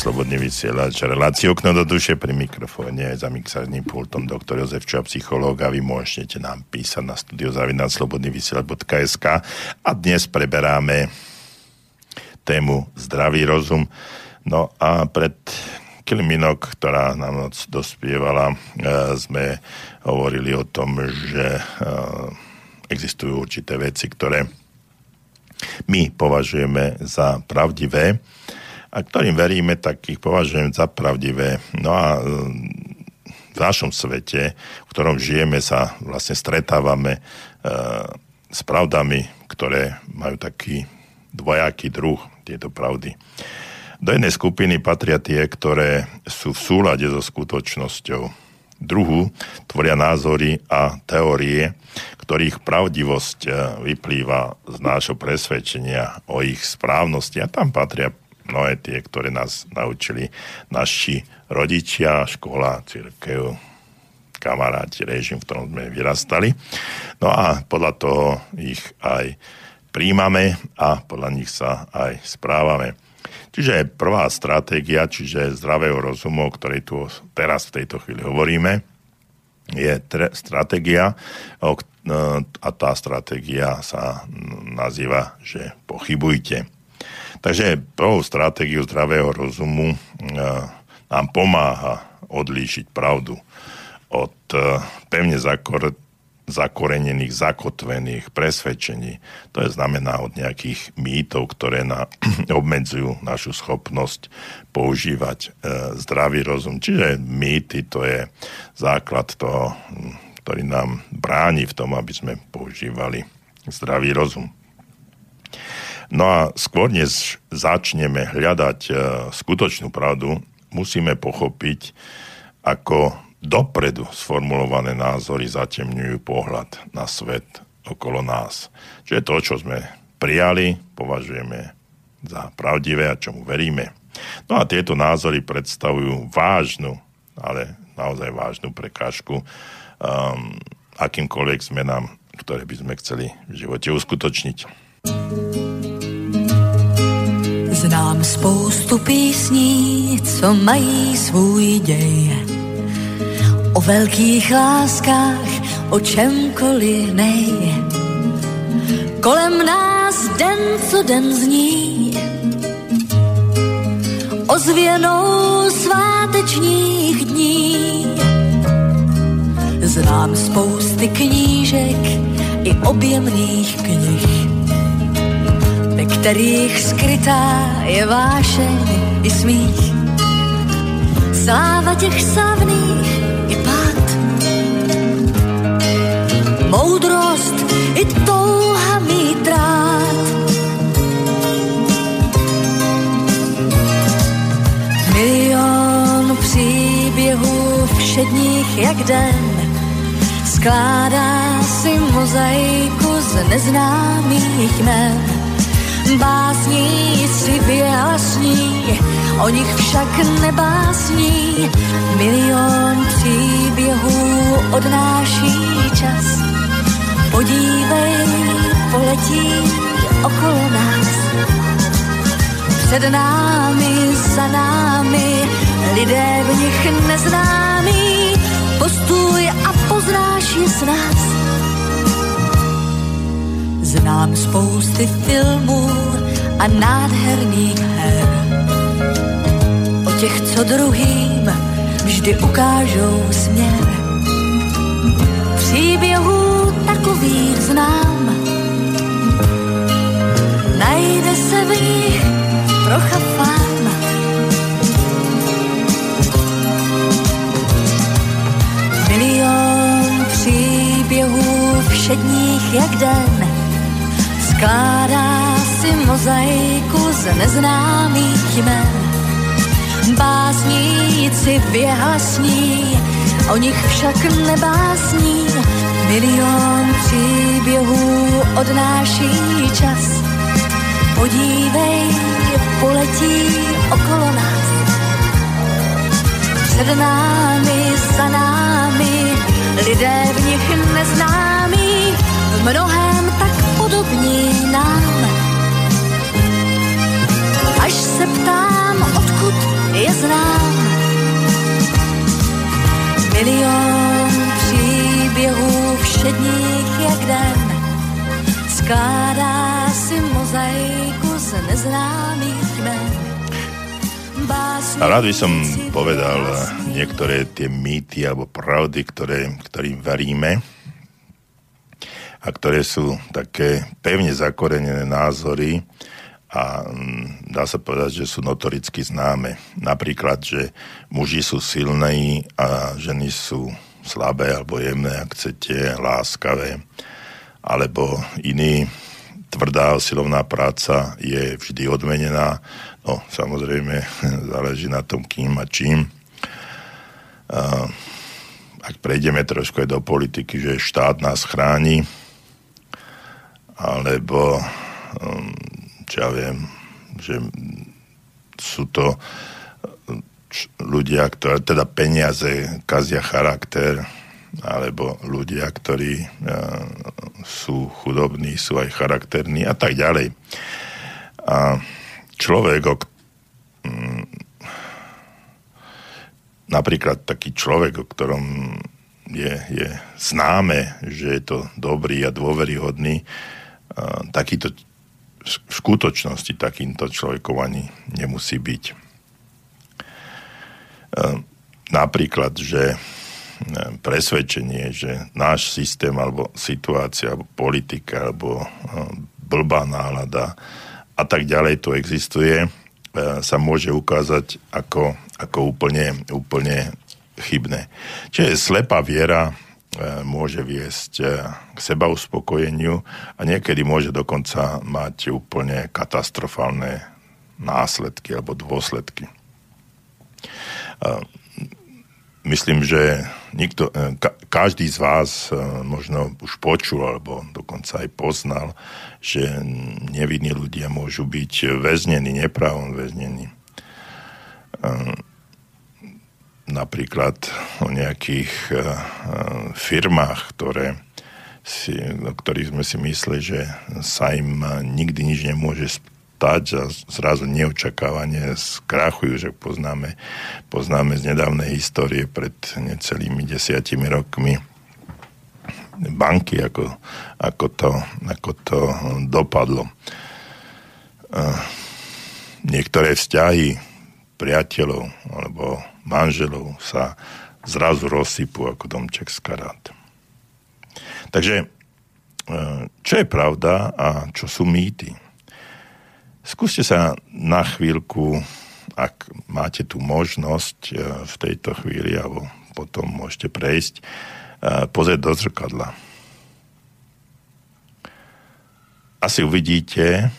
Slobodný vysielač, reláciu okno do duše pri mikrofóne za mixárnym pultom doktor Jozef Čuha, psychológ a vy môžete nám písať na studiozavinaclobodnyvysielač.sk a dnes preberáme tému zdravý rozum. No a pred Kilminok, ktorá nám noc dospievala, e, sme hovorili o tom, že e, existujú určité veci, ktoré my považujeme za pravdivé a ktorým veríme, tak ich považujem za pravdivé. No a e, v našom svete, v ktorom žijeme, sa vlastne stretávame e, s pravdami, ktoré majú taký dvojaký druh, tieto pravdy. Do jednej skupiny patria tie, ktoré sú v súlade so skutočnosťou. Druhu tvoria názory a teórie, ktorých pravdivosť e, vyplýva z nášho presvedčenia o ich správnosti a tam patria mnohé tie, ktoré nás naučili naši rodičia, škola, církev, kamaráti, režim, v ktorom sme vyrastali. No a podľa toho ich aj príjmame a podľa nich sa aj správame. Čiže prvá stratégia, čiže zdravého rozumu, o ktorej tu teraz v tejto chvíli hovoríme, je tre- stratégia, o, a tá stratégia sa nazýva, že pochybujte. Takže prvou stratégiu zdravého rozumu e, nám pomáha odlíšiť pravdu od e, pevne zakor- zakorenených, zakotvených presvedčení. To je znamená od nejakých mýtov, ktoré na, obmedzujú našu schopnosť používať e, zdravý rozum. Čiže mýty to je základ toho, ktorý nám bráni v tom, aby sme používali zdravý rozum. No a skôr než začneme hľadať e, skutočnú pravdu, musíme pochopiť, ako dopredu sformulované názory zatemňujú pohľad na svet okolo nás. Čiže to, čo sme prijali, považujeme za pravdivé a čomu veríme. No a tieto názory predstavujú vážnu, ale naozaj vážnu prekážku um, akýmkoľvek zmenám, ktoré by sme chceli v živote uskutočniť. Znám spoustu písní, co mají svůj děj. O velkých láskách, o čemkoliv nej. Kolem nás den co den zní. Ozvěnou svátečních dní. Znám spousty knížek i objemných knih kterých skrytá je vášeň i smích. Sláva těch slavných i pád. Moudrost i touha mít rád. Milion příběhů všedních jak den skládá si mozaiku z neznámých jmen Básníci vyjasní, o nich však nebásní. Milion příběhů odnáší čas. Podívej, poletí okolo nás. Před námi, za námi, lidé v nich neznámí. Postuj a poznáš je s nás Znám spousty filmů a nádherných her. O těch, co druhým vždy ukážou směr. Příběhů takových znám. Najde se v nich trocha fáma. Milion příběhů všedních jak den Skládá si mozaiku z neznámých jmen. Básníci vyhasní, o nich však nebásní. Milion příběhů odnáší čas. Podívej, poletí okolo nás. Před námi, za námi, lidé v nich neznámí, v mnohém tak podobní nám. Až se ptám, odkud je znám. Milion příběhů všedních jak den skládá si mozaiku z neznámých men. A rád by som povedal niektoré tie mýty alebo pravdy, ktoré, ktorým veríme a ktoré sú také pevne zakorenené názory a mm, dá sa povedať, že sú notoricky známe. Napríklad, že muži sú silní a ženy sú slabé alebo jemné, ak chcete, láskavé. Alebo iný, tvrdá silovná práca je vždy odmenená No, samozrejme, záleží na tom, kým a čím. Ak prejdeme trošku aj do politiky, že štát nás chráni, alebo um, čo ja viem, že sú to ľudia, ktoré, teda peniaze kazia charakter, alebo ľudia, ktorí uh, sú chudobní, sú aj charakterní a tak ďalej. A človek, o, mm, napríklad taký človek, o ktorom je, je známe, že je to dobrý a dôveryhodný, takýto v skutočnosti takýmto človekom ani nemusí byť. Napríklad, že presvedčenie, že náš systém alebo situácia, alebo politika, alebo blbá nálada a tak ďalej tu existuje, e, sa môže ukázať ako, ako úplne, úplne chybné. Čiže slepá viera e, môže viesť e, k seba uspokojeniu a niekedy môže dokonca mať úplne katastrofálne následky alebo dôsledky myslím, že nikto, e, ka, každý z vás e, možno už počul alebo dokonca aj poznal, že nevinní ľudia môžu byť väznení, nepravom väznení. E, napríklad o nejakých firmách, ktoré si, o ktorých sme si mysleli, že sa im nikdy nič nemôže stať a zrazu neočakávanie skrachujú, že poznáme, poznáme z nedávnej histórie pred necelými desiatimi rokmi banky, ako, ako, to, ako to dopadlo. Niektoré vzťahy priateľov alebo manželov sa zrazu rozsypú ako domček z karát. Takže čo je pravda a čo sú mýty? Skúste sa na chvíľku, ak máte tú možnosť e, v tejto chvíli, alebo potom môžete prejsť, e, pozrieť do zrkadla. Asi uvidíte,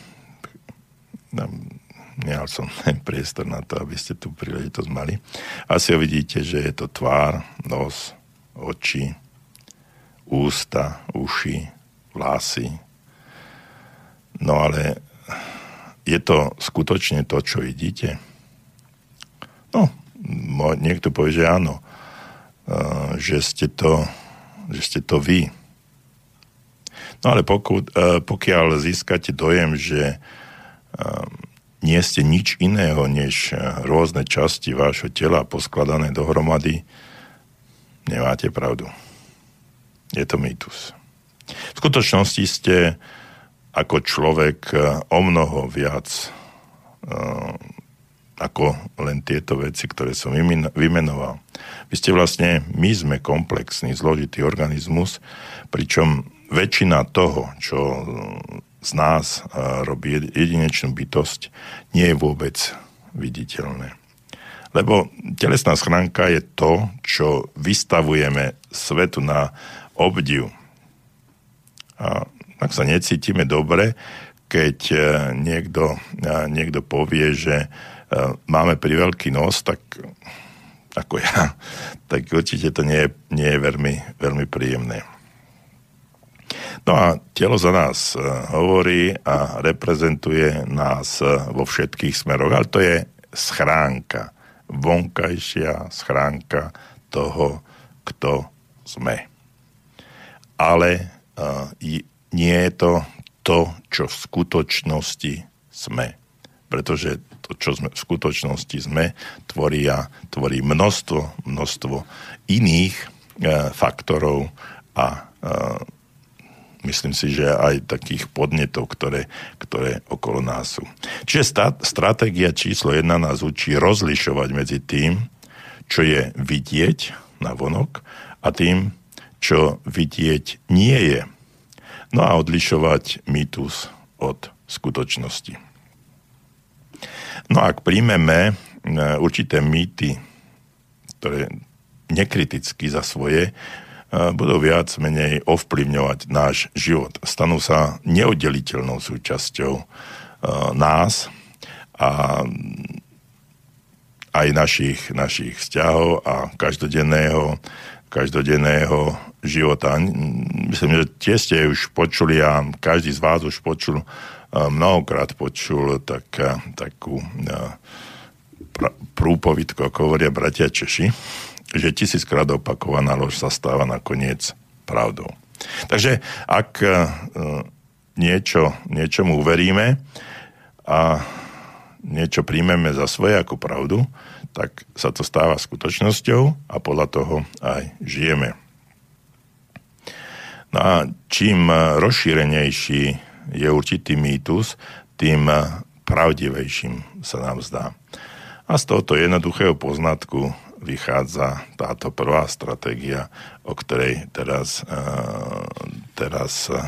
nemal som priestor na to, aby ste tú príležitosť mali, asi uvidíte, že je to tvár, nos, oči, ústa, uši, vlasy. No ale je to skutočne to, čo vidíte? No, niekto povie, že áno. Že ste to, že ste to vy. No ale pokud, pokiaľ získate dojem, že nie ste nič iného než rôzne časti vášho tela poskladané dohromady, nemáte pravdu. Je to mýtus. V skutočnosti ste ako človek e, o mnoho viac e, ako len tieto veci, ktoré som vymenoval. Vy ste vlastne, my sme komplexný, zložitý organizmus, pričom väčšina toho, čo z nás e, robí jedinečnú bytosť, nie je vôbec viditeľné. Lebo telesná schránka je to, čo vystavujeme svetu na obdiv. A ak sa necítime dobre, keď e, niekto, e, niekto povie, že máme pri veľký nos, tak ako ja, tak určite to nie je, nie je veľmi, veľmi príjemné. No a telo za nás hovorí a reprezentuje nás vo všetkých smeroch, ale to je schránka, vonkajšia schránka toho, kto sme. Ale nie je to to, čo v skutočnosti sme. Pretože to to, čo sme v skutočnosti sme, tvorí, a, tvorí množstvo, množstvo iných e, faktorov a e, myslím si, že aj takých podnetov, ktoré, ktoré okolo nás sú. Čiže stát, stratégia číslo jedna nás učí rozlišovať medzi tým, čo je vidieť na vonok a tým, čo vidieť nie je. No a odlišovať mýtus od skutočnosti. No a ak príjmeme e, určité mýty, ktoré nekriticky za svoje, budú viac menej ovplyvňovať náš život. Stanú sa neoddeliteľnou súčasťou e, nás a aj našich, našich vzťahov a každodenného, každodenného života. Myslím, že tie ste už počuli a každý z vás už počul, e, mnohokrát počul tak, e, takú prúpovitku, ako hovoria bratia Češi, že tisíckrát opakovaná lož sa stáva nakoniec pravdou. Takže ak e, niečo, niečomu uveríme a niečo príjmeme za svoje ako pravdu, tak sa to stáva skutočnosťou a podľa toho aj žijeme. No a čím rozšírenejší je určitý mýtus, tým pravdivejším sa nám zdá. A z tohoto jednoduchého poznatku vychádza táto prvá stratégia, o ktorej teraz, e, teraz e,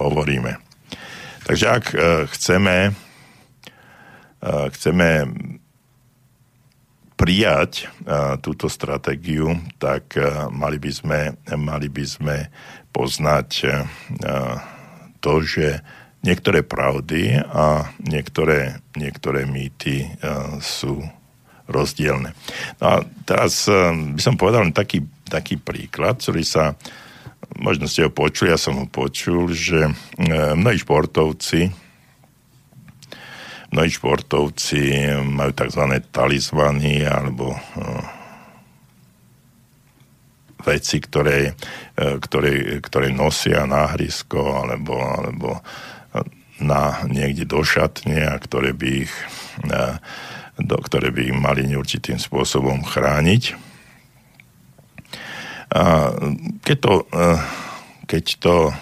hovoríme. Takže ak e, chceme, chceme prijať túto stratégiu, tak mali by sme, mali by sme poznať to, že niektoré pravdy a niektoré, niektoré mýty sú rozdielne. No a teraz eh, by som povedal taký, taký príklad, ktorý sa, možno ste ho počuli, ja som ho počul, že eh, mnohí športovci mnohí športovci majú tzv. talizmany alebo eh, veci, ktoré, ktoré, ktoré nosia na hrysko alebo, alebo na niekde do šatne a ktoré by ich do, ktoré by im mali neurčitým spôsobom chrániť. A keď to, e, keď to e,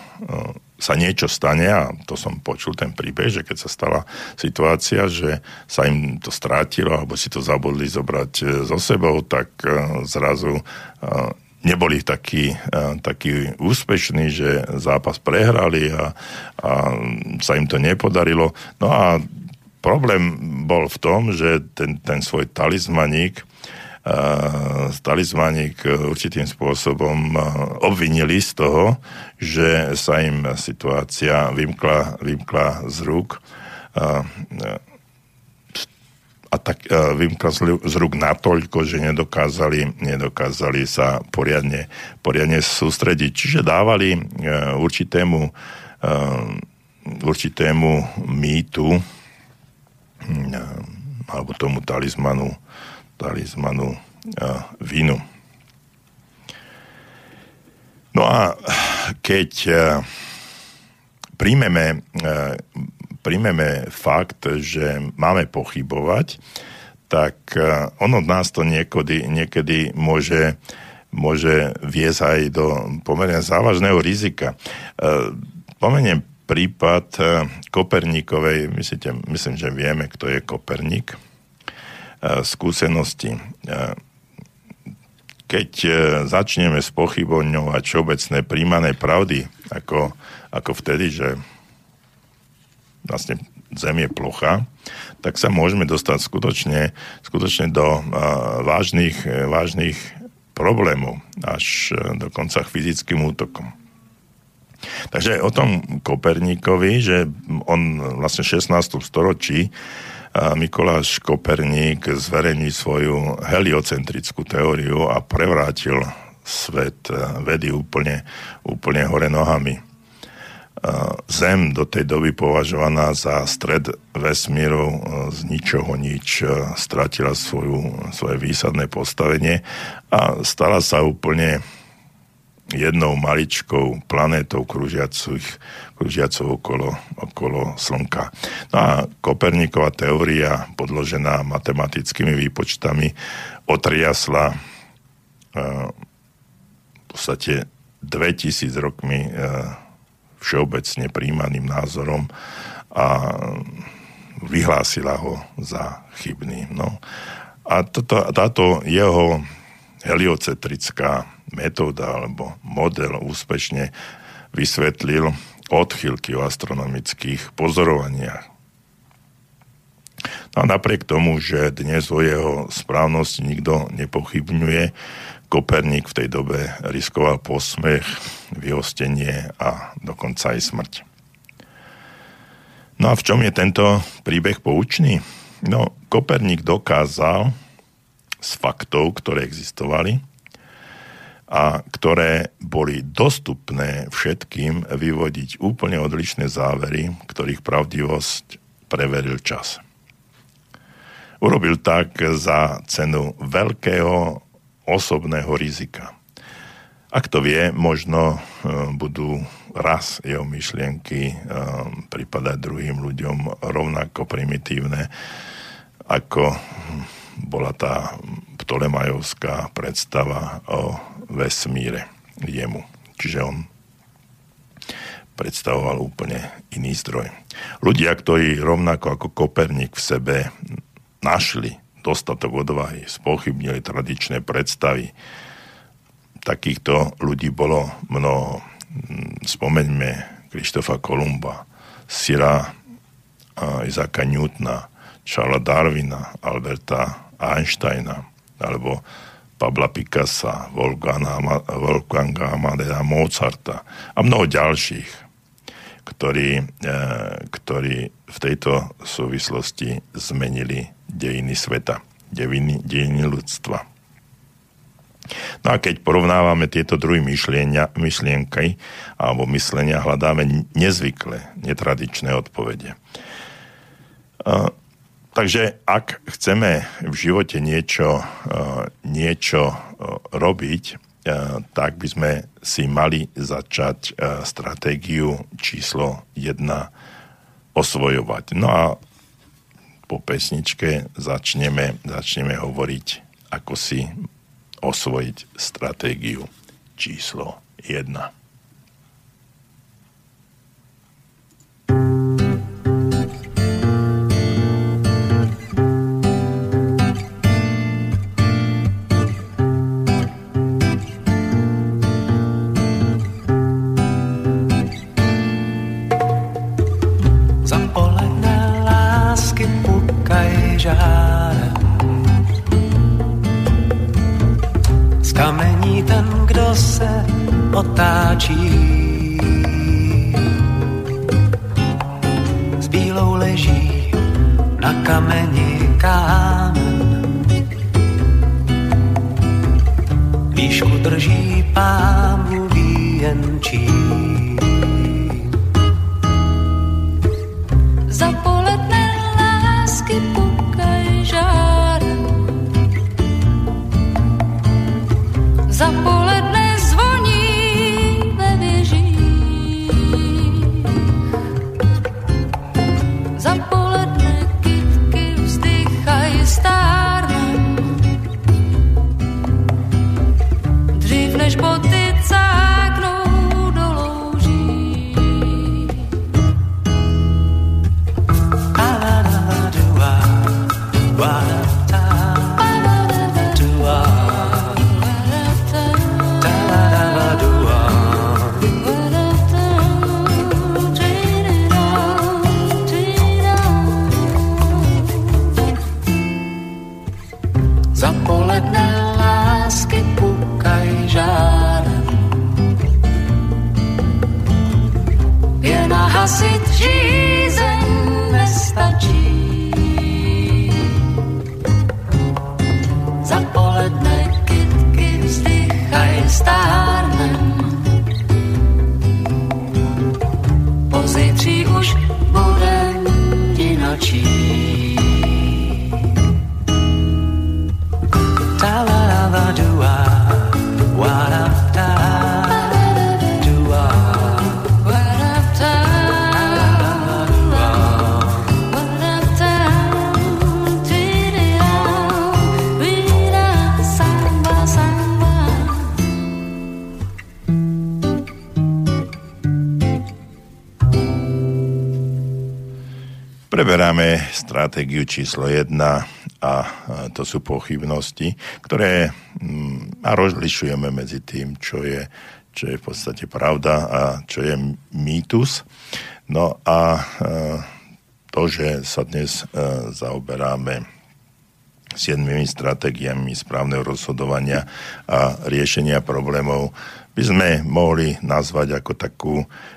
sa niečo stane, a to som počul ten príbeh, že keď sa stala situácia, že sa im to strátilo, alebo si to zabudli zobrať e, so sebou, tak zrazu neboli takí, takí úspešní, že zápas prehrali a, a sa im to nepodarilo. No a problém bol v tom, že ten, ten svoj talizmaník uh, talizmaník určitým spôsobom uh, obvinili z toho, že sa im situácia vymkla, vymkla z rúk uh, a tak uh, vymkla z rúk natoľko, že nedokázali, nedokázali sa poriadne, poriadne sústrediť. Čiže dávali uh, určitému, uh, určitému mýtu, alebo tomu talizmanu, talizmanu vínu. No a keď príjmeme, príjmeme fakt, že máme pochybovať, tak ono od nás to niekedy, niekedy môže, môže viesť aj do pomerne závažného rizika. Pomeniem prípad eh, Koperníkovej, myslíte, myslím, že vieme, kto je Koperník, eh, skúsenosti. Eh, keď začneme spochybňovať všeobecné príjmané pravdy, ako, ako vtedy, že vlastne Zem je plocha, tak sa môžeme dostať skutočne, skutočne do vážnych, vážnych problémov, až dokonca k fyzickým útokom. Takže o tom Koperníkovi, že on vlastne v 16. storočí Mikoláš Koperník zverejní svoju heliocentrickú teóriu a prevrátil svet vedy úplne, úplne hore nohami. Zem do tej doby považovaná za stred vesmíru z ničoho nič stratila svoju, svoje výsadné postavenie a stala sa úplne jednou maličkou planétou kružiacou okolo, okolo Slnka. No a Koperníková teória, podložená matematickými výpočtami, otriasla uh, v podstate 2000 rokmi uh, všeobecne príjmaným názorom a vyhlásila ho za chybný. No. A toto, táto jeho heliocentrická metóda alebo model úspešne vysvetlil odchylky o astronomických pozorovaniach. No a napriek tomu, že dnes o jeho správnosti nikto nepochybňuje, Koperník v tej dobe riskoval posmech, vyhostenie a dokonca aj smrť. No a v čom je tento príbeh poučný? No, Koperník dokázal z faktov, ktoré existovali a ktoré boli dostupné všetkým vyvodiť úplne odlišné závery, ktorých pravdivosť preveril čas. Urobil tak za cenu veľkého osobného rizika. Ak to vie, možno e, budú raz jeho myšlienky e, pripadať druhým ľuďom rovnako primitívne, ako bola tá Ptolemajovská predstava o vesmíre jemu. Čiže on predstavoval úplne iný zdroj. Ľudia, ktorí rovnako ako Koperník v sebe našli dostatok odvahy, spochybnili tradičné predstavy. Takýchto ľudí bolo mnoho. Spomeňme Krištofa Kolumba, Sira Izaka Newtona, Charlesa Darwina, Alberta Einsteina, alebo Pabla Picassa, Wolfganga, Amadea Mozarta a mnoho ďalších, ktorí, e, ktorí v tejto súvislosti zmenili dejiny sveta, dejiny, dejiny ľudstva. No a keď porovnávame tieto druhy myšlienia, myšlienky alebo myslenia, hľadáme nezvyklé, netradičné odpovede. Takže ak chceme v živote niečo, uh, niečo uh, robiť, tak by sme si mali začať stratégiu číslo 1 osvojovať. No a po pesničke začneme, začneme hovoriť, ako si osvojiť stratégiu číslo 1. otáčí. S bílou leží na kameni kámen. Výšku drží pámu výjenčí. Preberáme stratégiu číslo 1 a to sú pochybnosti, ktoré mm, a rozlišujeme medzi tým, čo je, čo je v podstate pravda a čo je mýtus. No a to, že sa dnes zaoberáme siedmými stratégiami správneho rozhodovania a riešenia problémov by sme mohli nazvať ako takú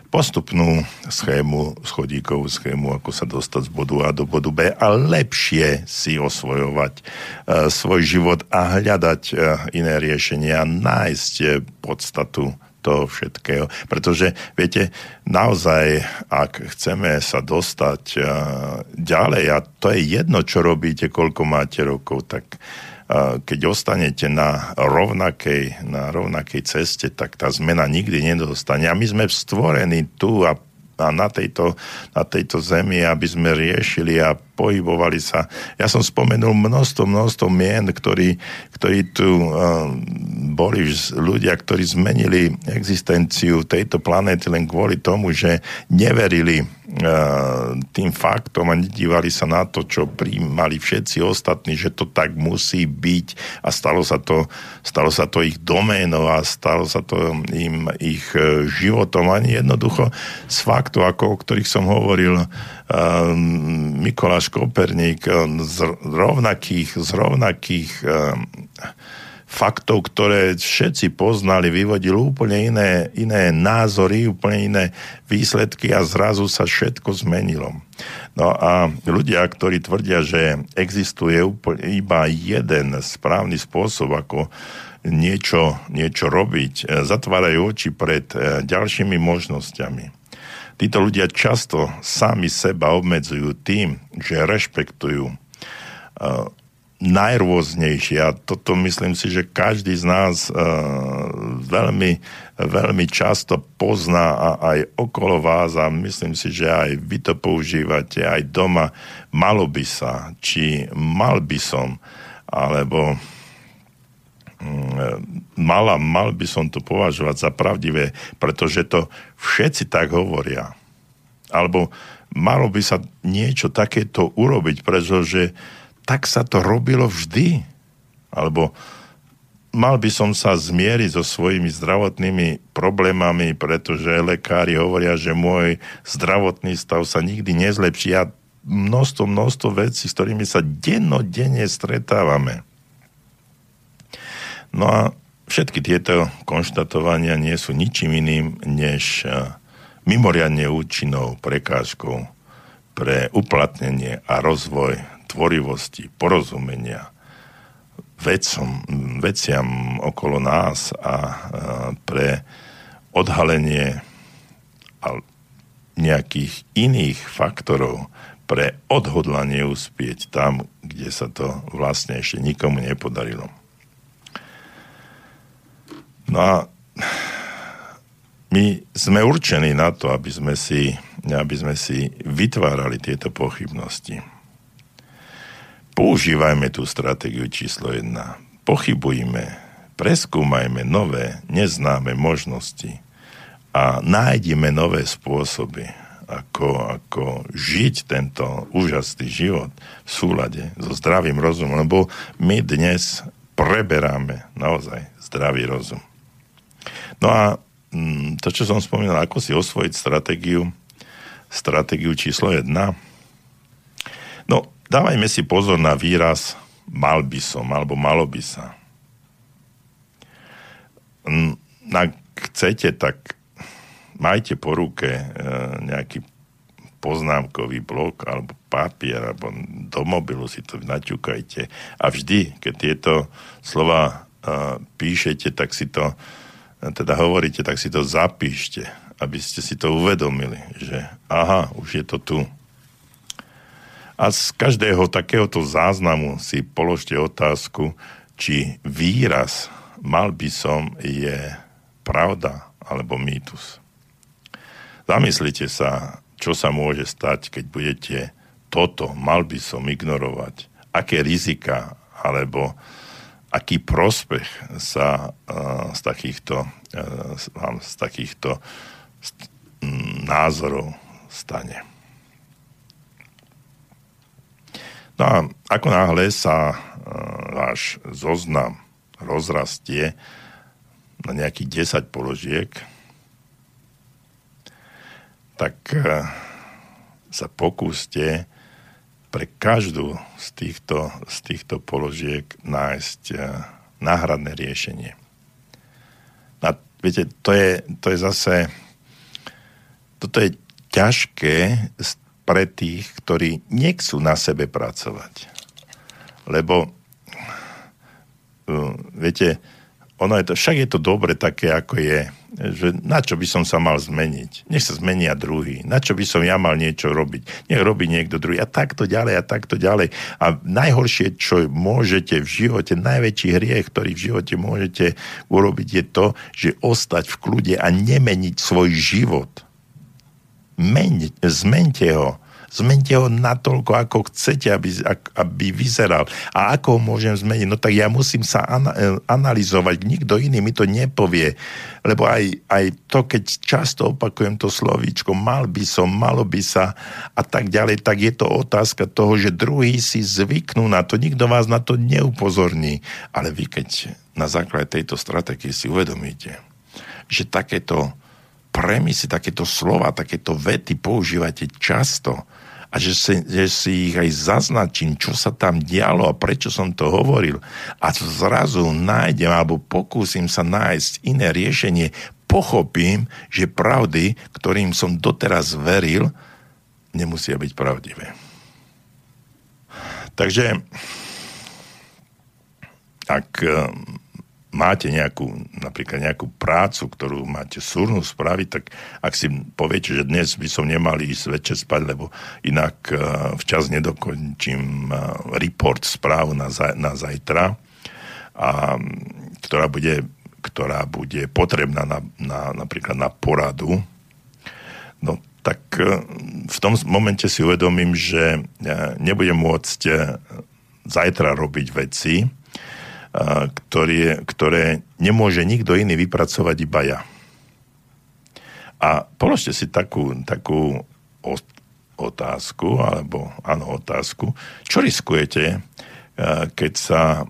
postupnú schému, schodíkovú schému, ako sa dostať z bodu A do bodu B a lepšie si osvojovať uh, svoj život a hľadať uh, iné riešenia, nájsť uh, podstatu toho všetkého. Pretože, viete, naozaj, ak chceme sa dostať uh, ďalej, a to je jedno, čo robíte, koľko máte rokov, tak keď ostanete na rovnakej, na rovnakej ceste, tak tá zmena nikdy nedostane. A my sme stvorení tu a a na tejto, na tejto zemi, aby sme riešili a pohybovali sa. Ja som spomenul množstvo, množstvo mien, ktorí, ktorí tu uh, boli ľudia, ktorí zmenili existenciu tejto planéty len kvôli tomu, že neverili tým faktom a nedívali sa na to, čo príjmali všetci ostatní, že to tak musí byť a stalo sa to, stalo sa to ich doménou a stalo sa to im ich uh, životom. Ani jednoducho z faktu, ako o ktorých som hovoril, uh, Mikoláš Koperník z rovnakých, z rovnakých faktov, ktoré všetci poznali, vyvodil úplne iné, iné názory, úplne iné výsledky a zrazu sa všetko zmenilo. No a ľudia, ktorí tvrdia, že existuje úplne iba jeden správny spôsob, ako niečo, niečo robiť, e, zatvárajú oči pred e, ďalšími možnosťami. Títo ľudia často sami seba obmedzujú tým, že rešpektujú e, najrôznejšie a toto myslím si, že každý z nás uh, veľmi, veľmi často pozná a aj okolo vás a myslím si, že aj vy to používate aj doma. Malo by sa, či mal by som, alebo um, mala, mal by som to považovať za pravdivé, pretože to všetci tak hovoria. Alebo malo by sa niečo takéto urobiť, pretože tak sa to robilo vždy. Alebo mal by som sa zmieriť so svojimi zdravotnými problémami, pretože lekári hovoria, že môj zdravotný stav sa nikdy nezlepší. A množstvo, množstvo vecí, s ktorými sa dennodenne stretávame. No a všetky tieto konštatovania nie sú ničím iným, než eh, mimoriadne účinnou prekážkou pre uplatnenie a rozvoj tvorivosti, porozumenia vecom, veciam okolo nás a, a pre odhalenie nejakých iných faktorov, pre odhodlanie uspieť tam, kde sa to vlastne ešte nikomu nepodarilo. No a my sme určení na to, aby sme si, aby sme si vytvárali tieto pochybnosti Používajme tú stratégiu číslo 1. Pochybujme, preskúmajme nové, neznáme možnosti a nájdime nové spôsoby, ako, ako žiť tento úžasný život v súlade so zdravým rozumom, lebo my dnes preberáme naozaj zdravý rozum. No a mm, to, čo som spomínal, ako si osvojiť stratégiu, stratégiu číslo 1, no Dávajme si pozor na výraz mal by som, alebo malo by sa. Ak chcete, tak majte po ruke e, nejaký poznámkový blok alebo papier alebo do mobilu si to naťukajte a vždy, keď tieto slova uh, píšete, tak si to teda hovoríte, tak si to zapíšte, aby ste si to uvedomili, že aha, už je to tu. A z každého takéhoto záznamu si položte otázku, či výraz mal by som je pravda alebo mýtus. Zamyslite sa, čo sa môže stať, keď budete toto mal by som ignorovať. Aké rizika alebo aký prospech sa uh, z takýchto, uh, z takýchto st- názorov stane. No a ako náhle sa uh, váš zoznam rozrastie na nejakých 10 položiek, tak uh, sa pokúste pre každú z týchto, z týchto položiek nájsť uh, náhradné riešenie. A viete, to je, to je zase toto je ťažké pre tých, ktorí nechcú na sebe pracovať. Lebo, uh, viete, ono je to, však je to dobre také, ako je, že na čo by som sa mal zmeniť? Nech sa zmenia druhý. Na čo by som ja mal niečo robiť? Nech robí niekto druhý. A takto ďalej, a takto ďalej. A najhoršie, čo môžete v živote, najväčší hriech, ktorý v živote môžete urobiť, je to, že ostať v kľude a nemeniť svoj život Meň, zmente ho. Zmente ho natoľko, ako chcete, aby, aby vyzeral. A ako ho môžem zmeniť? No tak ja musím sa an- analyzovať. Nikto iný mi to nepovie. Lebo aj, aj to, keď často opakujem to slovíčko, mal by som, malo by sa a tak ďalej, tak je to otázka toho, že druhý si zvyknú na to. Nikto vás na to neupozorní. Ale vy, keď na základe tejto stratégie si uvedomíte, že takéto premisy, takéto slova, takéto vety používate často a že si, že si ich aj zaznačím, čo sa tam dialo a prečo som to hovoril a zrazu nájdem alebo pokúsim sa nájsť iné riešenie, pochopím, že pravdy, ktorým som doteraz veril, nemusia byť pravdivé. Takže ak máte nejakú, napríklad nejakú prácu, ktorú máte súrnu spraviť, tak ak si poviete, že dnes by som nemal ísť večer spať, lebo inak uh, včas nedokončím uh, report, správu na, za, na zajtra, a, ktorá, bude, ktorá bude potrebná na, na, napríklad na poradu, no tak uh, v tom momente si uvedomím, že nebudem môcť zajtra robiť veci, ktoré, ktoré nemôže nikto iný vypracovať iba ja. A položte si takú, takú otázku, alebo áno, otázku, čo riskujete, keď sa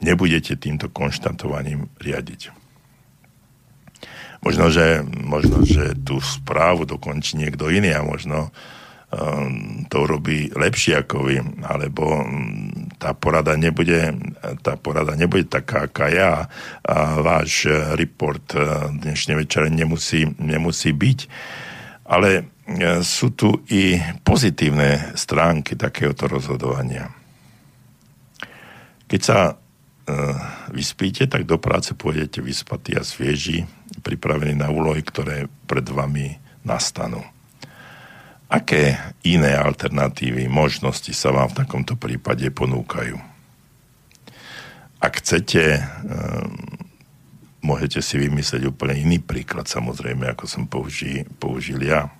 nebudete týmto konštatovaním riadiť. Možno, že, možno, že tú správu dokončí niekto iný a možno Ehm, to robí lepšie ako vy, alebo mm, tá porada nebude, tá porada nebude taká, aká ja a váš report e, dnešný večer nemusí, nemusí byť. Ale e, sú tu i pozitívne stránky takéhoto rozhodovania. Keď sa e, vyspíte, tak do práce pôjdete vyspatí a svieži, pripravení na úlohy, ktoré pred vami nastanú. Aké iné alternatívy, možnosti sa vám v takomto prípade ponúkajú? Ak chcete, um, môžete si vymyslieť úplne iný príklad, samozrejme, ako som použi, použil ja.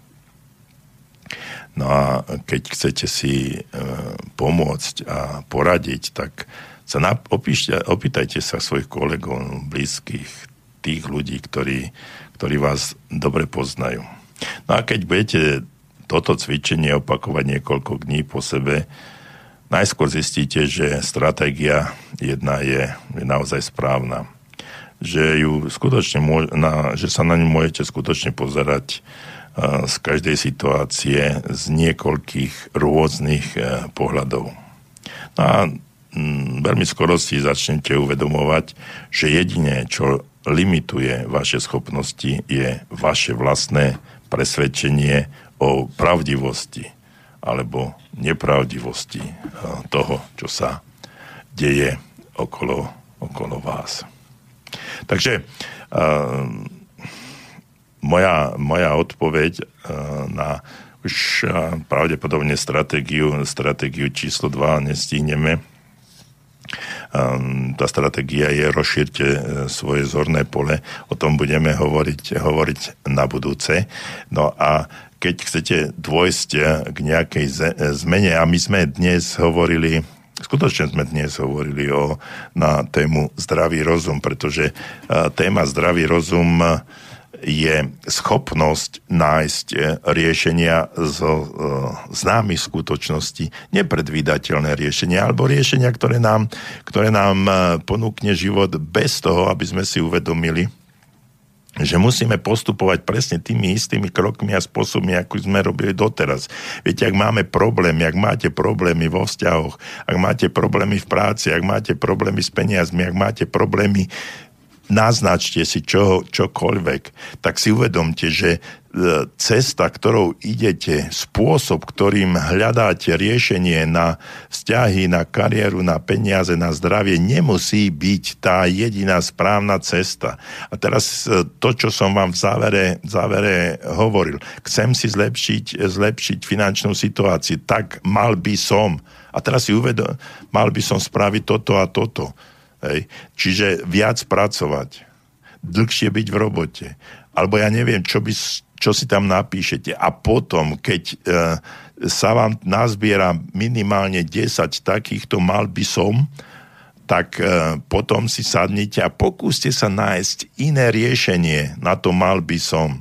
No a keď chcete si uh, pomôcť a poradiť, tak sa nap- opíšte, opýtajte sa svojich kolegov, blízkych, tých ľudí, ktorí, ktorí vás dobre poznajú. No a keď budete toto cvičenie opakovať niekoľko dní po sebe, najskôr zistíte, že stratégia jedna je, je naozaj správna. Že, ju skutočne na, že sa na ňu môžete skutočne pozerať uh, z každej situácie z niekoľkých rôznych uh, pohľadov. No a mm, veľmi skoro si začnete uvedomovať, že jediné, čo limituje vaše schopnosti, je vaše vlastné presvedčenie o pravdivosti alebo nepravdivosti eh, toho, čo sa deje okolo, okolo vás. Takže uh, moja, moja odpoveď uh, na už uh, pravdepodobne stratégiu, stratégiu číslo 2 nestihneme. Um, tá stratégia je rozšírte svoje zorné pole. O tom budeme hovoriť, hovoriť na budúce. No a keď chcete dôjsť eh, k nejakej eh, zmene, a my sme dnes hovorili, skutočne sme dnes hovorili o, na tému zdravý rozum, pretože eh, téma zdravý rozum je schopnosť nájsť riešenia zo známych skutočností, nepredvídateľné riešenia, alebo riešenia, ktoré nám, ktoré nám ponúkne život bez toho, aby sme si uvedomili, že musíme postupovať presne tými istými krokmi a spôsobmi, ako sme robili doteraz. Viete, ak máme problémy, ak máte problémy vo vzťahoch, ak máte problémy v práci, ak máte problémy s peniazmi, ak máte problémy naznačte si čo, čokoľvek, tak si uvedomte, že e, cesta, ktorou idete, spôsob, ktorým hľadáte riešenie na vzťahy, na kariéru, na peniaze, na zdravie, nemusí byť tá jediná správna cesta. A teraz e, to, čo som vám v závere, v závere hovoril, chcem si zlepšiť, zlepšiť finančnú situáciu, tak mal by som. A teraz si uvedom, mal by som spraviť toto a toto Hej. Čiže viac pracovať, dlhšie byť v robote, alebo ja neviem, čo, by, čo si tam napíšete. A potom, keď e, sa vám nazbiera minimálne 10 takýchto mal by som, tak e, potom si sadnite a pokúste sa nájsť iné riešenie na to mal by som.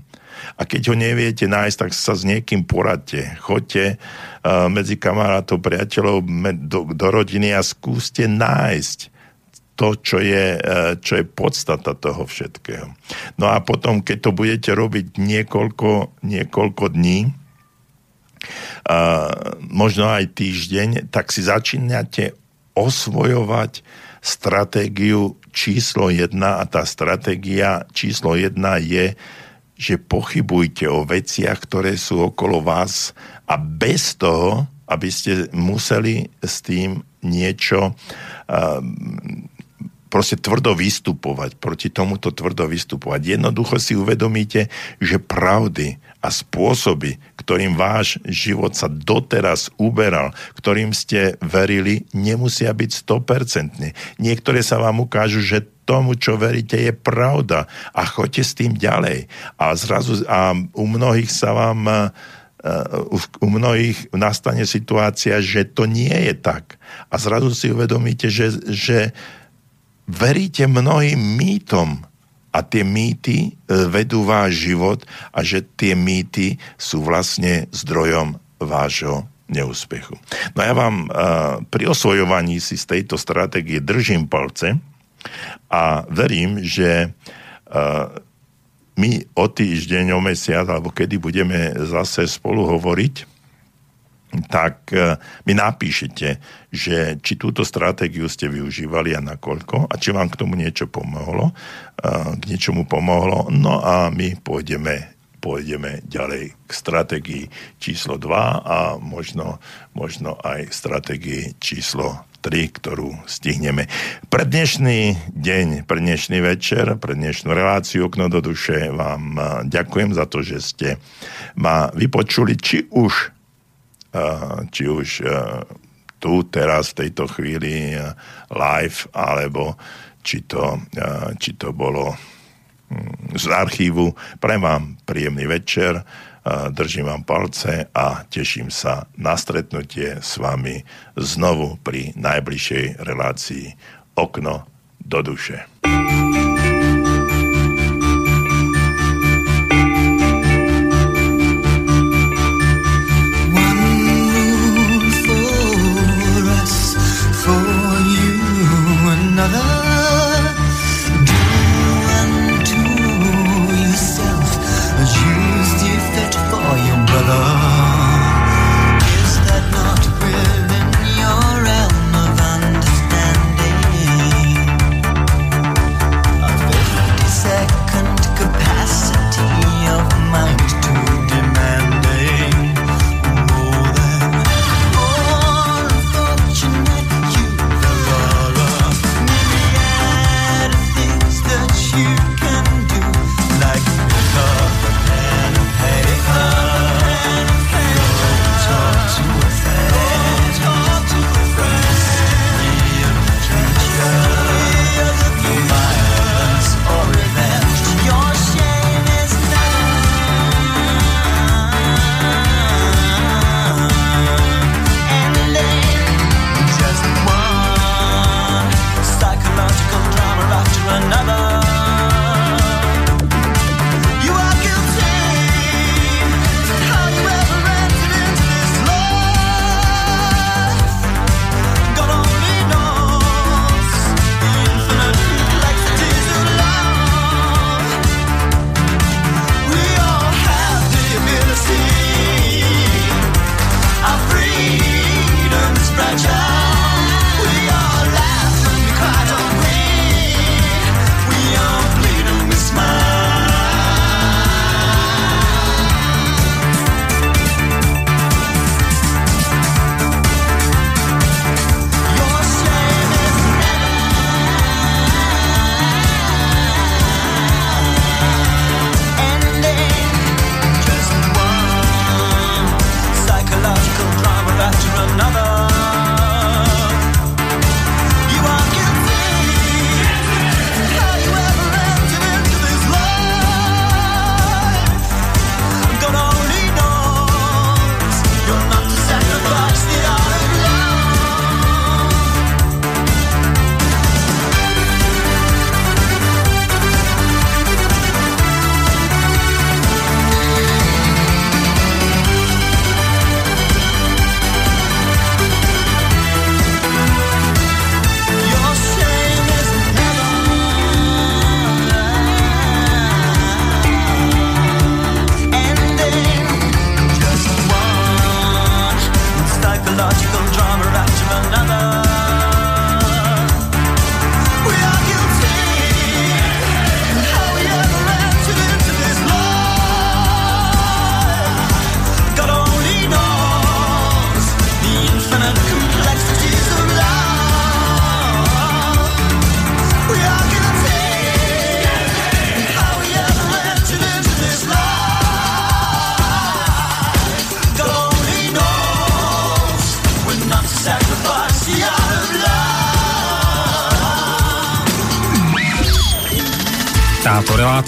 A keď ho neviete nájsť, tak sa s niekým poradte. Choďte uh, medzi kamarátov, priateľov do, do rodiny a skúste nájsť to, čo je, e, čo je podstata toho všetkého. No a potom, keď to budete robiť niekoľko, niekoľko dní, a možno aj týždeň, tak si začínate osvojovať stratégiu číslo jedna a tá stratégia číslo jedna je, že pochybujte o veciach, ktoré sú okolo vás a bez toho, aby ste museli s tým niečo proste tvrdo vystupovať, proti tomuto tvrdo vystupovať. Jednoducho si uvedomíte, že pravdy a spôsoby, ktorým váš život sa doteraz uberal, ktorým ste verili, nemusia byť 100%. Niektoré sa vám ukážu, že tomu, čo veríte, je pravda a choďte s tým ďalej. A zrazu a u mnohých sa vám u mnohých nastane situácia, že to nie je tak. A zrazu si uvedomíte, že, že veríte mnohým mýtom a tie mýty e, vedú váš život a že tie mýty sú vlastne zdrojom vášho neúspechu. No ja vám uh, pri osvojovaní si z tejto stratégie držím palce a verím, že uh, my o týždeň, o mesiac, alebo kedy budeme zase spolu hovoriť, tak e, mi napíšete, že či túto stratégiu ste využívali a nakoľko a či vám k tomu niečo pomohlo, e, k niečomu pomohlo. No a my pôjdeme, pôjdeme ďalej k stratégii číslo 2 a možno, možno aj stratégii číslo 3, ktorú stihneme. Pre dnešný deň, pre dnešný večer, pre dnešnú reláciu Okno do duše vám e, ďakujem za to, že ste ma vypočuli, či už či už tu, teraz, v tejto chvíli live, alebo či to, či to bolo hm, z archívu. Prajem vám príjemný večer, držím vám palce a teším sa na stretnutie s vami znovu pri najbližšej relácii Okno do duše.